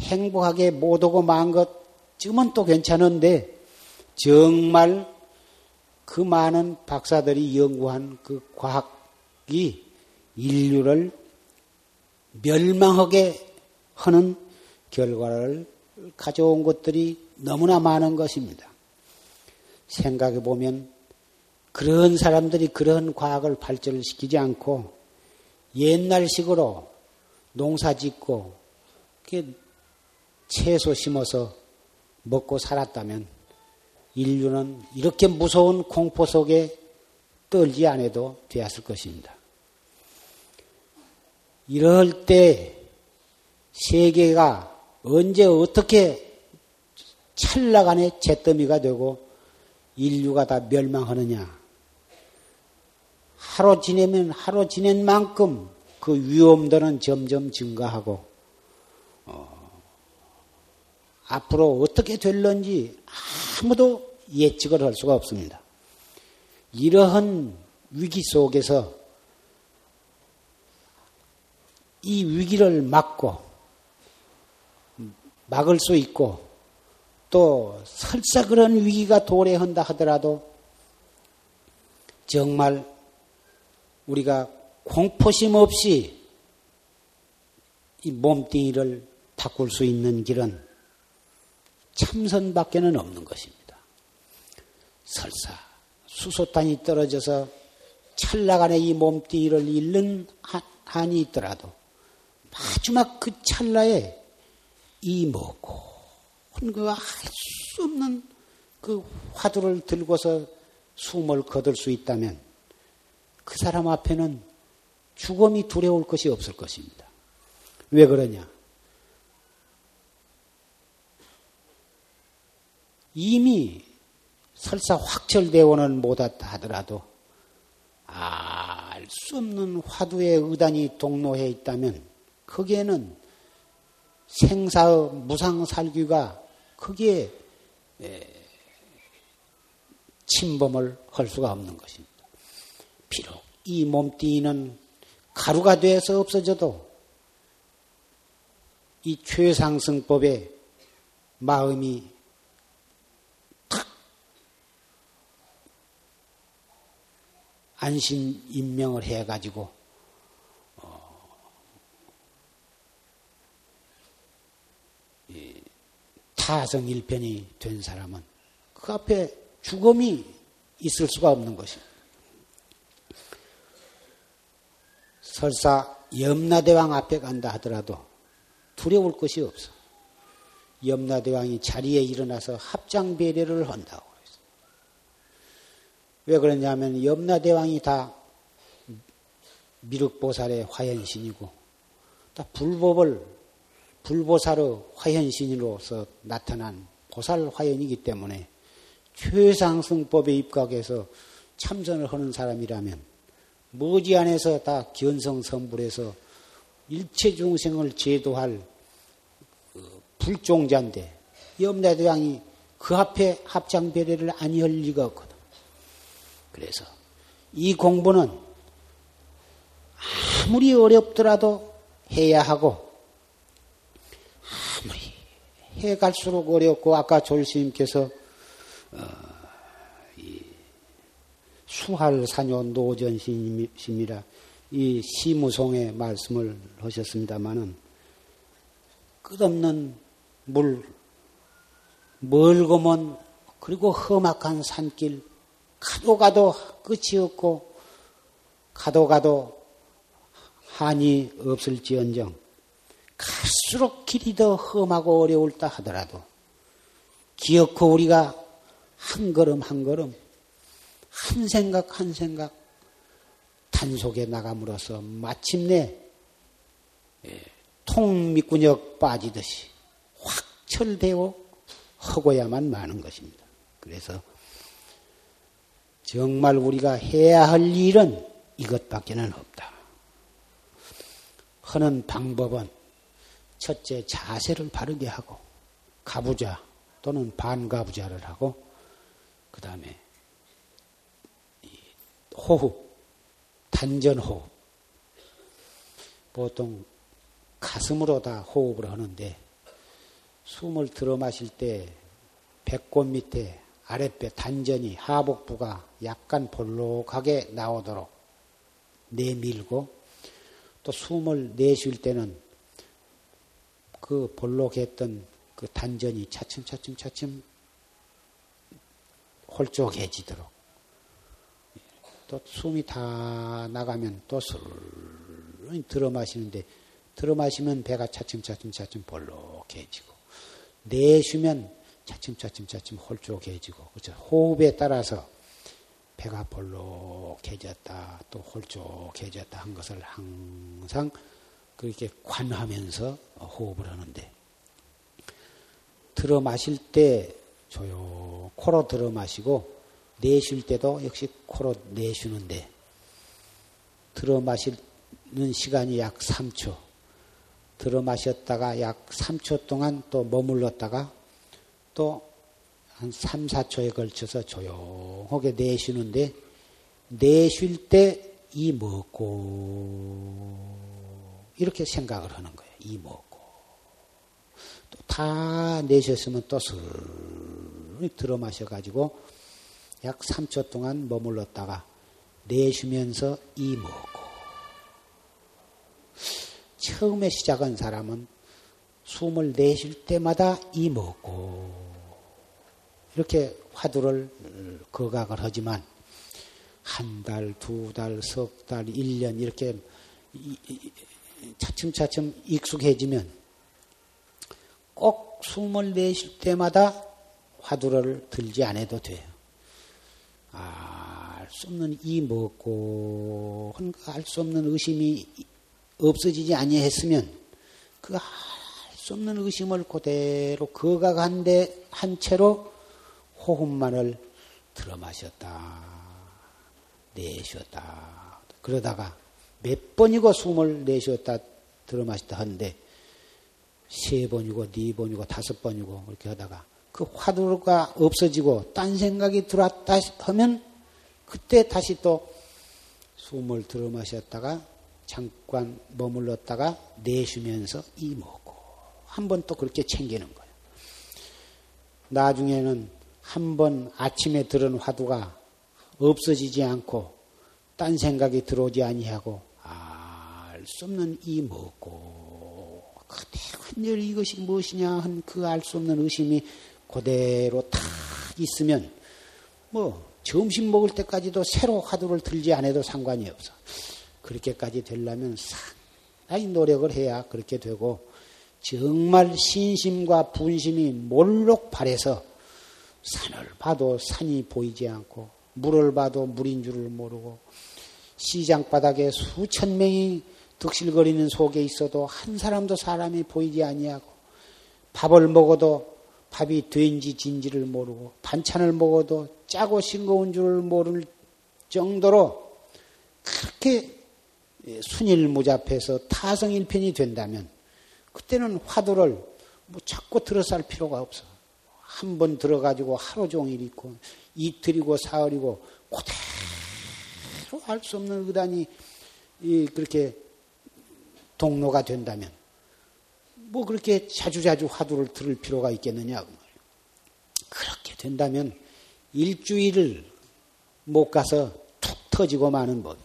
행복하게 못하고 만 것쯤은 또 괜찮은데 정말 그 많은 박사들이 연구한 그 과학이 인류를 멸망하게 하는 결과를 가져온 것들이 너무나 많은 것입니다. 생각해 보면 그런 사람들이 그런 과학을 발전을 시키지 않고 옛날식으로 농사 짓고 채소 심어서 먹고 살았다면 인류는 이렇게 무서운 공포 속에 떨지 않아도 되었을 것입니다. 이럴 때 세계가 언제 어떻게 찰나간의 잿더미가 되고 인류가 다 멸망하느냐. 하루 지내면 하루 지낸 만큼 그 위험도는 점점 증가하고 어, 앞으로 어떻게 될런지 아무도 예측을 할 수가 없습니다. 이러한 위기 속에서 이 위기를 막고 막을 수 있고 또 설사 그런 위기가 도래한다 하더라도 정말 우리가 공포심 없이 이 몸뚱이를 바꿀 수 있는 길은 참선밖에는 없는 것입니다. 설사 수소탄이 떨어져서 찰나간에 이 몸뚱이를 잃는 한이 있더라도 마지막 그 찰나에 이 먹고 그알 수 없는 그 화두를 들고서 숨을 거둘 수 있다면 그 사람 앞에는 죽음이 두려울 것이 없을 것입니다. 왜 그러냐? 이미 설사 확철대원은 못하다 하더라도 알 수 없는 화두의 의단이 동로해 있다면 거기에는 생사의 무상살귀가 크게 침범을 할 수가 없는 것입니다. 비록 이 몸뚱이는 가루가 되어서 없어져도 이 최상승법에 마음이 탁 안심 임명을 해가지고 어, 타성일편이 된 사람은 그 앞에 죽음이 있을 수가 없는 것입니다. 설사 염라대왕 앞에 간다 하더라도 두려울 것이 없어. 염라대왕이 자리에 일어나서 합장 배려를 한다고 그랬어. 왜 그러냐면 염라대왕이 다 미륵보살의 화현신이고 다 불법을 불보살의 화현신으로서 나타난 보살 화현이기 때문에 최상승법에 입각해서 참선을 하는 사람이라면 머지 안에서 다 견성선불해서 일체 중생을 제도할 그 불종자인데 염라대왕이 그 앞에 합장배례를 아니할 리가 없거든. 그래서 이 공부는 아무리 어렵더라도 해야 하고 아무리 해 갈수록 어렵고 아까 졸스님께서 어, 수할사뇨 노전심이라 이 시무송의 말씀을 하셨습니다마는 끝없는 물, 멀고 먼 그리고 험악한 산길 가도 가도 끝이 없고 가도 가도 한이 없을지언정 갈수록 길이 더 험하고 어려울다 하더라도 기어코 우리가 한 걸음 한 걸음 한 생각 한 생각 단속에 나감으로써 마침내 예, 통미꾼역 빠지듯이 확철되어 허고야만 많은 것입니다. 그래서 정말 우리가 해야 할 일은 이것밖에는 없다. 하는 방법은 첫째 자세를 바르게 하고 가부자 또는 반가부자를 하고 그 다음에 호흡, 단전 호흡. 보통 가슴으로 다 호흡을 하는데 숨을 들어 마실 때 배꼽 밑에 아랫배 단전이 하복부가 약간 볼록하게 나오도록 내밀고 또 숨을 내쉴 때는 그 볼록했던 그 단전이 차츰차츰 차츰 홀쭉해지도록 또 숨이 다 나가면 또슬 들어 마시는데 들어 마시면 배가 차츰차츰 차츰 볼록해지고 내쉬면 차츰차츰 차츰 홀쭉해지고 그렇죠. 호흡에 따라서 배가 볼록해졌다 또 홀쭉해졌다 한 것을 항상 그렇게 관하면서 호흡을 하는데 들어 마실 때 조용 코로 들어 마시고 내쉴 때도 역시 코로 내쉬는데 들어 마시는 시간이 약 3초. 들어 마셨다가 약 3초 동안 또 머물렀다가 또 한 3, 4초에 걸쳐서 조용하게 내쉬는데 내쉴 때 이 먹고 이렇게 생각을 하는 거예요. 이 먹고 또 다 내셨으면 또 슬 들어 마셔가지고 약 3초 동안 머물렀다가 내쉬면서 이 먹고 처음에 시작한 사람은 숨을 내쉴 때마다 이 먹고 이렇게 화두를 거각을 하지만 한 달, 두 달, 석 달, 일 년 이렇게 차츰차츰 익숙해지면 꼭 숨을 내쉴 때마다 화두를 들지 않아도 돼요. 알 수 없는 이 먹고 알 수 없는 의심이 없어지지 아니했으면 그 알 수 없는 의심을 그대로 거각한데 한 채로 호흡만을 들어 마셨다 내쉬었다. 그러다가 몇 번이고 숨을 내쉬었다 들어 마셨다 하는데 세 번이고 네 번이고 다섯 번이고 그렇게 하다가 그 화두가 없어지고 딴 생각이 들어왔다 하면 그때 다시 또 숨을 들어 마셨다가 잠깐 머물렀다가 내쉬면서 이 먹고 한 번 또 그렇게 챙기는 거예요. 나중에는 한 번 아침에 들은 화두가 없어지지 않고 딴 생각이 들어오지 아니하고 알 수 없는 이 먹고 그때 한열 이것이 무엇이냐 한 그 알 수 없는 의심이 그대로 탁 있으면 뭐 점심 먹을 때까지도 새로 화두를 들지 않아도 상관이 없어. 그렇게까지 되려면 상당히 노력을 해야 그렇게 되고 정말 신심과 분심이 몰록 발해서 산을 봐도 산이 보이지 않고 물을 봐도 물인 줄을 모르고 시장 바닥에 수천 명이 득실거리는 속에 있어도 한 사람도 사람이 보이지 아니하고 밥을 먹어도 밥이 된지 진지를 모르고 반찬을 먹어도 짜고 싱거운 줄을 모를 정도로 그렇게 순일무잡해서 타성일편이 된다면 그때는 화두를 뭐 자꾸 들어쌀 필요가 없어. 한 번 들어가지고 하루 종일 있고 이틀이고 사흘이고 그대로 알 수 없는 의단이 그렇게 동로가 된다면 뭐 그렇게 자주자주 화두를 들을 필요가 있겠느냐. 그렇게 된다면 일주일을 못 가서 툭 터지고 마는 법이에요.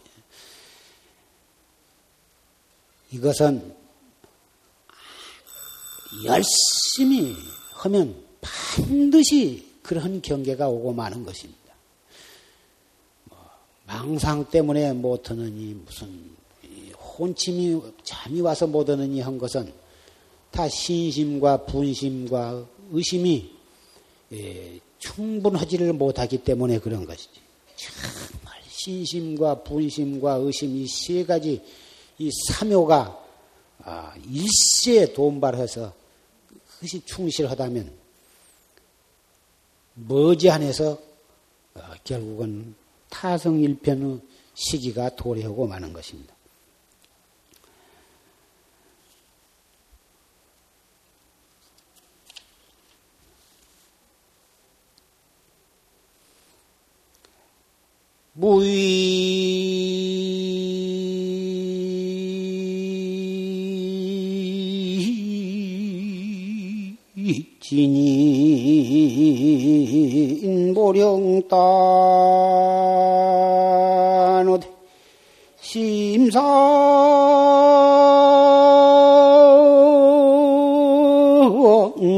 이것은 열심히 하면 반드시 그런 경계가 오고 마는 것입니다. 뭐 망상 때문에 못하느니 무슨 혼침이 잠이 와서 못하느니 한 것은 다 신심과 분심과 의심이 예, 충분하지를 못하기 때문에 그런 것이지. 정말 신심과 분심과 의심 이 세 가지 이 삼요가 아, 일시에 돈발해서 그것이 충실하다면 머지않아서 어, 결국은 타성일편의 시기가 도래하고 마는 것입니다. 무의 진인 보령따노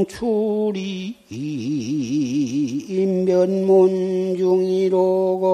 출이 면문 중이로거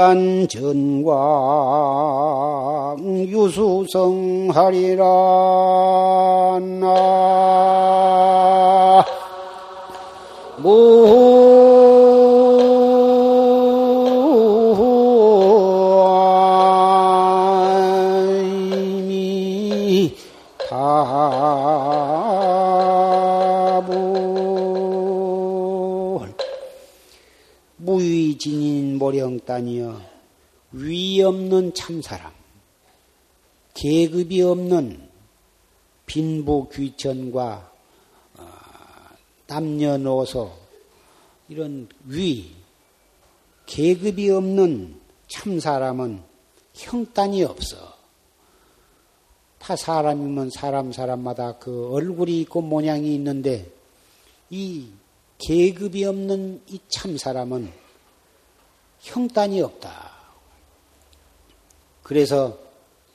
답단 전광 유수성하리라 나 무위진인 모령단이여 위 없는 참사람 계급이 없는 빈부 귀천과 어, 남녀노소 이런 위 계급이 없는 참사람은 형단이 없어. 타 사람이면 사람 사람마다 그 얼굴이 있고 모양이 있는데 이 계급이 없는 이 참 사람은 형단이 없다. 그래서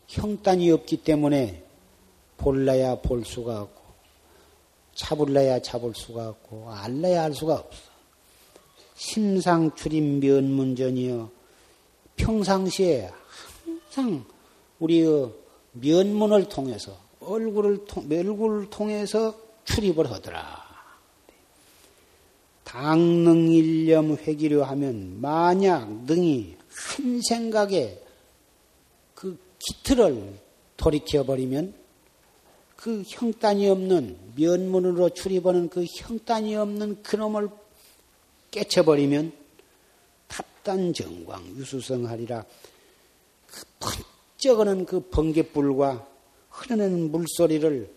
형단이 없기 때문에 볼라야 볼 수가 없고 잡을래야 잡을 수가 없고 알래야 알 수가 없어. 심상출입 면문전이여 평상시에 항상 우리의 면문을 통해서 얼굴을 통, 얼굴을 통해서 출입을 하더라. 당능일념 회기려 하면 만약 능이 한 생각에 그 기틀을 돌이켜버리면 그 형단이 없는 면문으로 출입하는 그 형단이 없는 그놈을 깨쳐버리면 탑단 정광 유수성하리라 그 번쩍하는 그 번개불과 흐르는 물소리를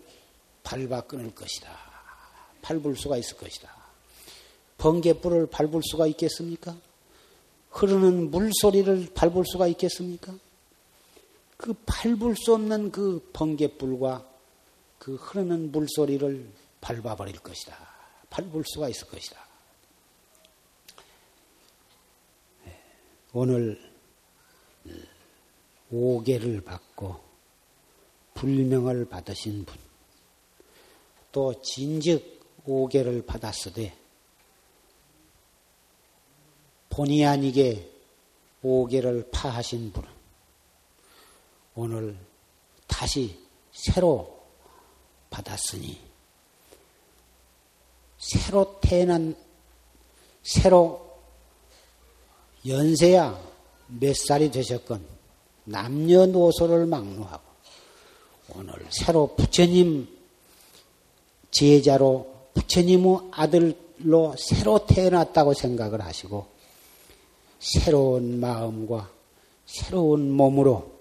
밟아 끊을 것이다. 밟을 수가 있을 것이다. 번개불을 밟을 수가 있겠습니까? 흐르는 물소리를 밟을 수가 있겠습니까? 그 밟을 수 없는 그 번개불과 그 흐르는 물소리를 밟아버릴 것이다. 밟을 수가 있을 것이다. 오늘 오계를 받고 불명을 받으신 분, 또 진즉 오계를 받았으되 본의 아니게 오계를 파하신 분은 오늘 다시 새로 받았으니 새로 태어난 새로 연세야 몇 살이 되셨건 남녀노소를 막론하고 오늘 새로 부처님 제자로 부처님의 아들로 새로 태어났다고 생각을 하시고 새로운 마음과 새로운 몸으로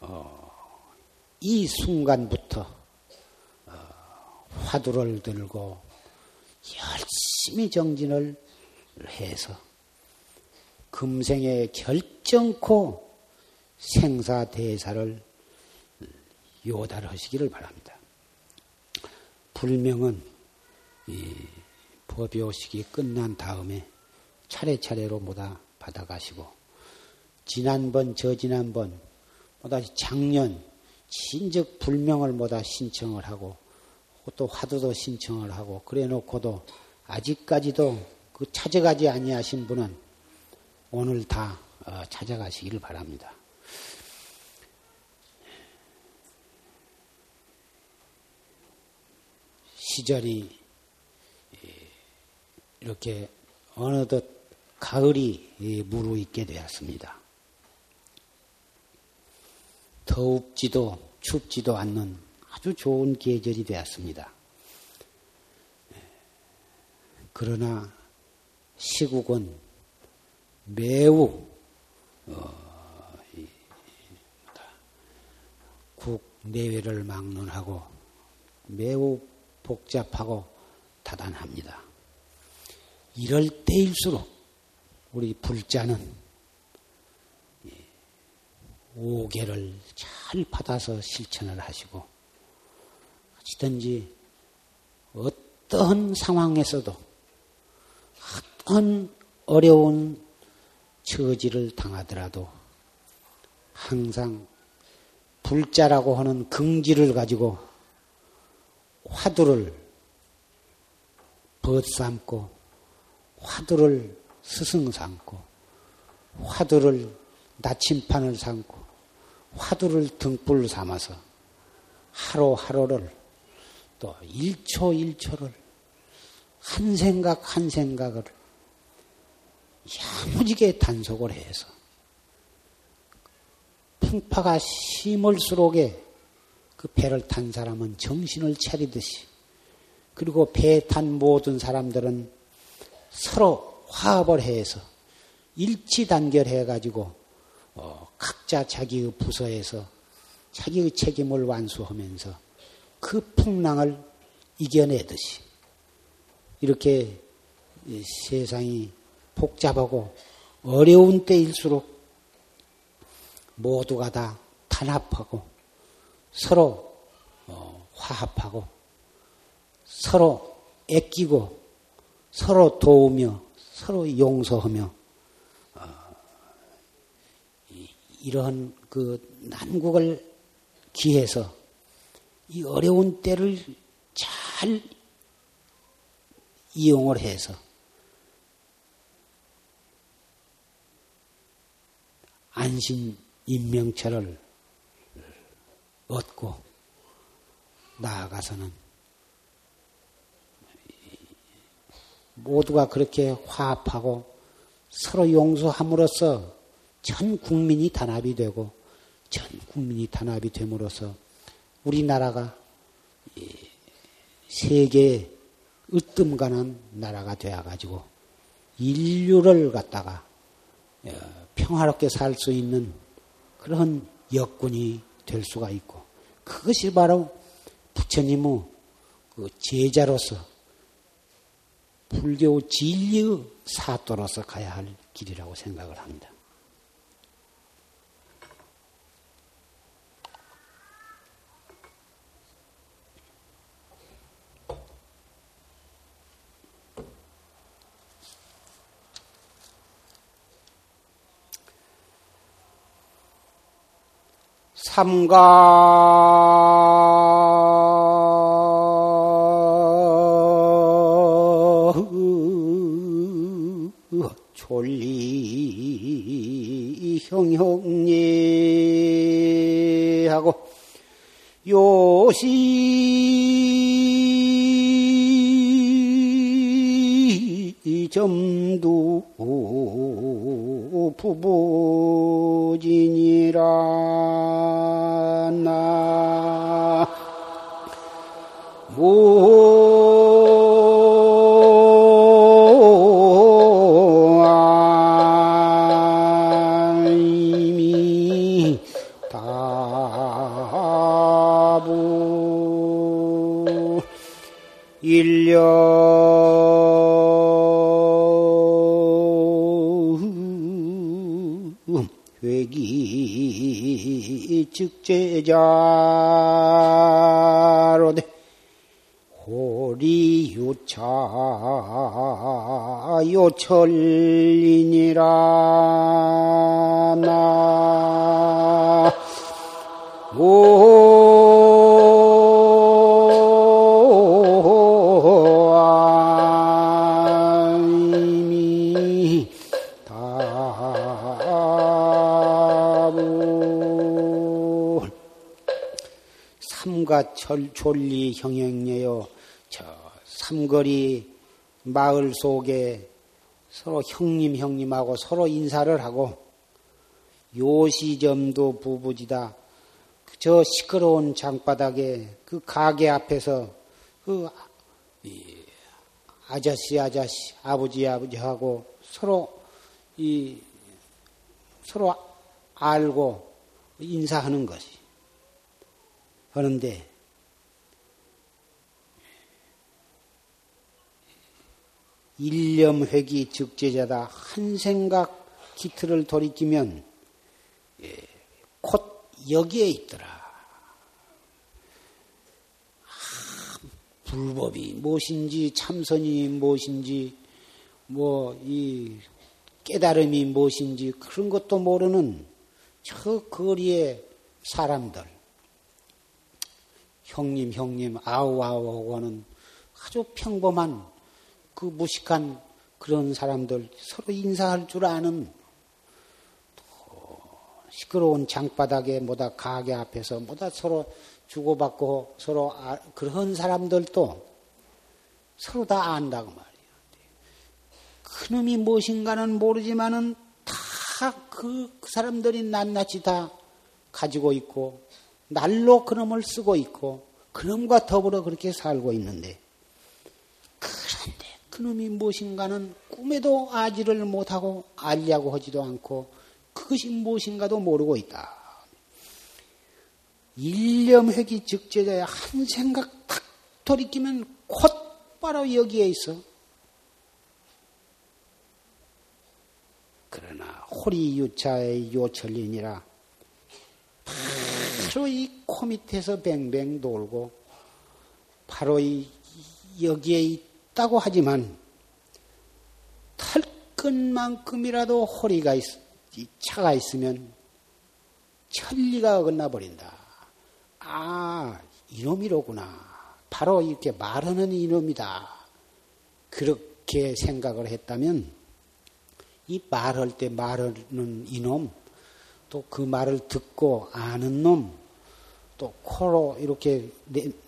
어, 이 순간부터 어, 화두를 들고 열심히 정진을 해서 금생에 결정코 생사대사를 요달하시기를 바랍니다. 불명은 이 법요식이 끝난 다음에 차례차례로 모다 받아가시고 지난번 저 지난번 모다 작년 신적 불명을 모다 신청을 하고 또 화두도 신청을 하고 그래 놓고도 아직까지도 그 찾아가지 아니하신 분은 오늘 다 어, 찾아가시기를 바랍니다. 시절이 이렇게 어느덧 가을이 무르익게 되었습니다. 더웁지도 춥지도 않는 아주 좋은 계절이 되었습니다. 그러나 시국은 매우 어, 국내외를 막론하고 매우 복잡하고 다단합니다. 이럴 때일수록 우리 불자는 오계를 잘 받아서 실천을 하시고 어찌든지 어떤 상황에서도 어떤 어려운 처지를 당하더라도 항상 불자라고 하는 긍지를 가지고 화두를 벗삼고 화두를 스승 삼고 화두를 나침판을 삼고 화두를 등불 삼아서 하루하루를 또 1초 1초를 한 생각 한 생각을 야무지게 단속을 해서 풍파가 심을수록에 그 배를 탄 사람은 정신을 차리듯이 그리고 배탄 모든 사람들은 서로 화합을 해서 일치 단결해 가지고 어, 각자 자기의 부서에서 자기의 책임을 완수하면서 그 풍랑을 이겨내듯이 이렇게 세상이 복잡하고 어려운 때일수록 모두가 다 단합하고 서로 어, 화합하고 서로 애끼고 서로 도우며 서로 용서하며 어, 이러한 그 난국을 기해서 이 어려운 때를 잘 이용을 해서 안신 인명처를 얻고 나아가서는 모두가 그렇게 화합하고 서로 용서함으로써 전 국민이 단합이 되고 전 국민이 단합이 됨으로써 우리나라가 세계에 으뜸가는 나라가 되어가지고 인류를 갖다가 어, 평화롭게 살 수 있는 그런 여건이 될 수가 있고 그것이 바로 부처님의 그 제자로서 불교 진리의 사도로서 가야 할 길이라고 생각을 합니다. 삼가 요시. 점도 부부진이라 나. 이 제자로되 호리유차 요철이니라 나. 이 삼가 철 졸리 형형녀요. 저 삼거리 마을 속에 서로 형님 형님하고 서로 인사를 하고 요시점도 부부지다. 저 시끄러운 장바닥에 그 가게 앞에서 그 이, 아저씨 아저씨 아버지 아버지하고 서로 이 서로 알고 인사하는 것이 그런데 일념회기 즉제자다 한 생각 기틀을 돌이키면 예, 곧 여기에 있더라. 아, 불법이 무엇인지 참선이 무엇인지 뭐 이 깨달음이 무엇인지 그런 것도 모르는 저 거리의 사람들 형님 형님 아우 아우 하고는 아주 평범한 그 무식한 그런 사람들 서로 인사할 줄 아는 시끄러운 장바닥에 뭐다 가게 앞에서 뭐다 서로 주고받고 서로 아, 그런 사람들도 서로 다 안다고 말이에요. 그놈이 무엇인가는 모르지만은 다그 그 사람들이 낱낱이 다 가지고 있고 날로 그놈을 쓰고 있고 그놈과 더불어 그렇게 살고 있는데 그런데 그놈이 무엇인가는 꿈에도 아지를 못하고 알려고 하지도 않고 그것이 무엇인가도 모르고 있다. 일념회기 즉제자의 한 생각 탁 돌이키면 곧바로 여기에 있어. 그러나 호리유차의 요철린이라 바로 이 코 밑에서 뱅뱅 돌고 바로 이 여기에 있다고 하지만 털끝만큼이라도 호리가 있, 차가 있으면 천리가 어긋나 버린다. 아, 이놈이로구나. 바로 이렇게 말하는 이놈이다. 그렇게 생각을 했다면 이 말할 때 말하는 이놈 또 그 말을 듣고 아는 놈 또 코로 이렇게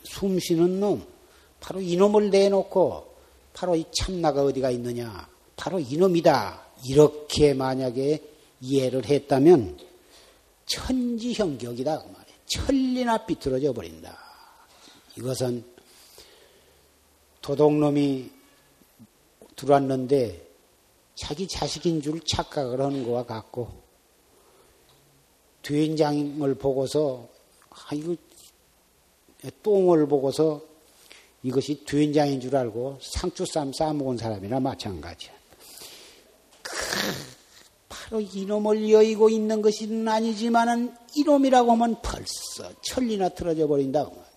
숨 쉬는 놈 바로 이놈을 내놓고 바로 이 참나가 어디가 있느냐 바로 이놈이다 이렇게 만약에 이해를 했다면 천지형격이다 그 말이에요. 천리나 비틀어져 버린다. 이것은 도둑놈이 들어왔는데 자기 자식인 줄 착각을 하는 것과 같고 된장을 보고서 아 이거 똥을 보고서 이것이 된장인 줄 알고 상추쌈 싸먹은 사람이나 마찬가지야. 그 바로 이놈을 여의고 있는 것은 아니지만은 이놈이라고 하면 벌써 천리나 틀어져 버린다. 그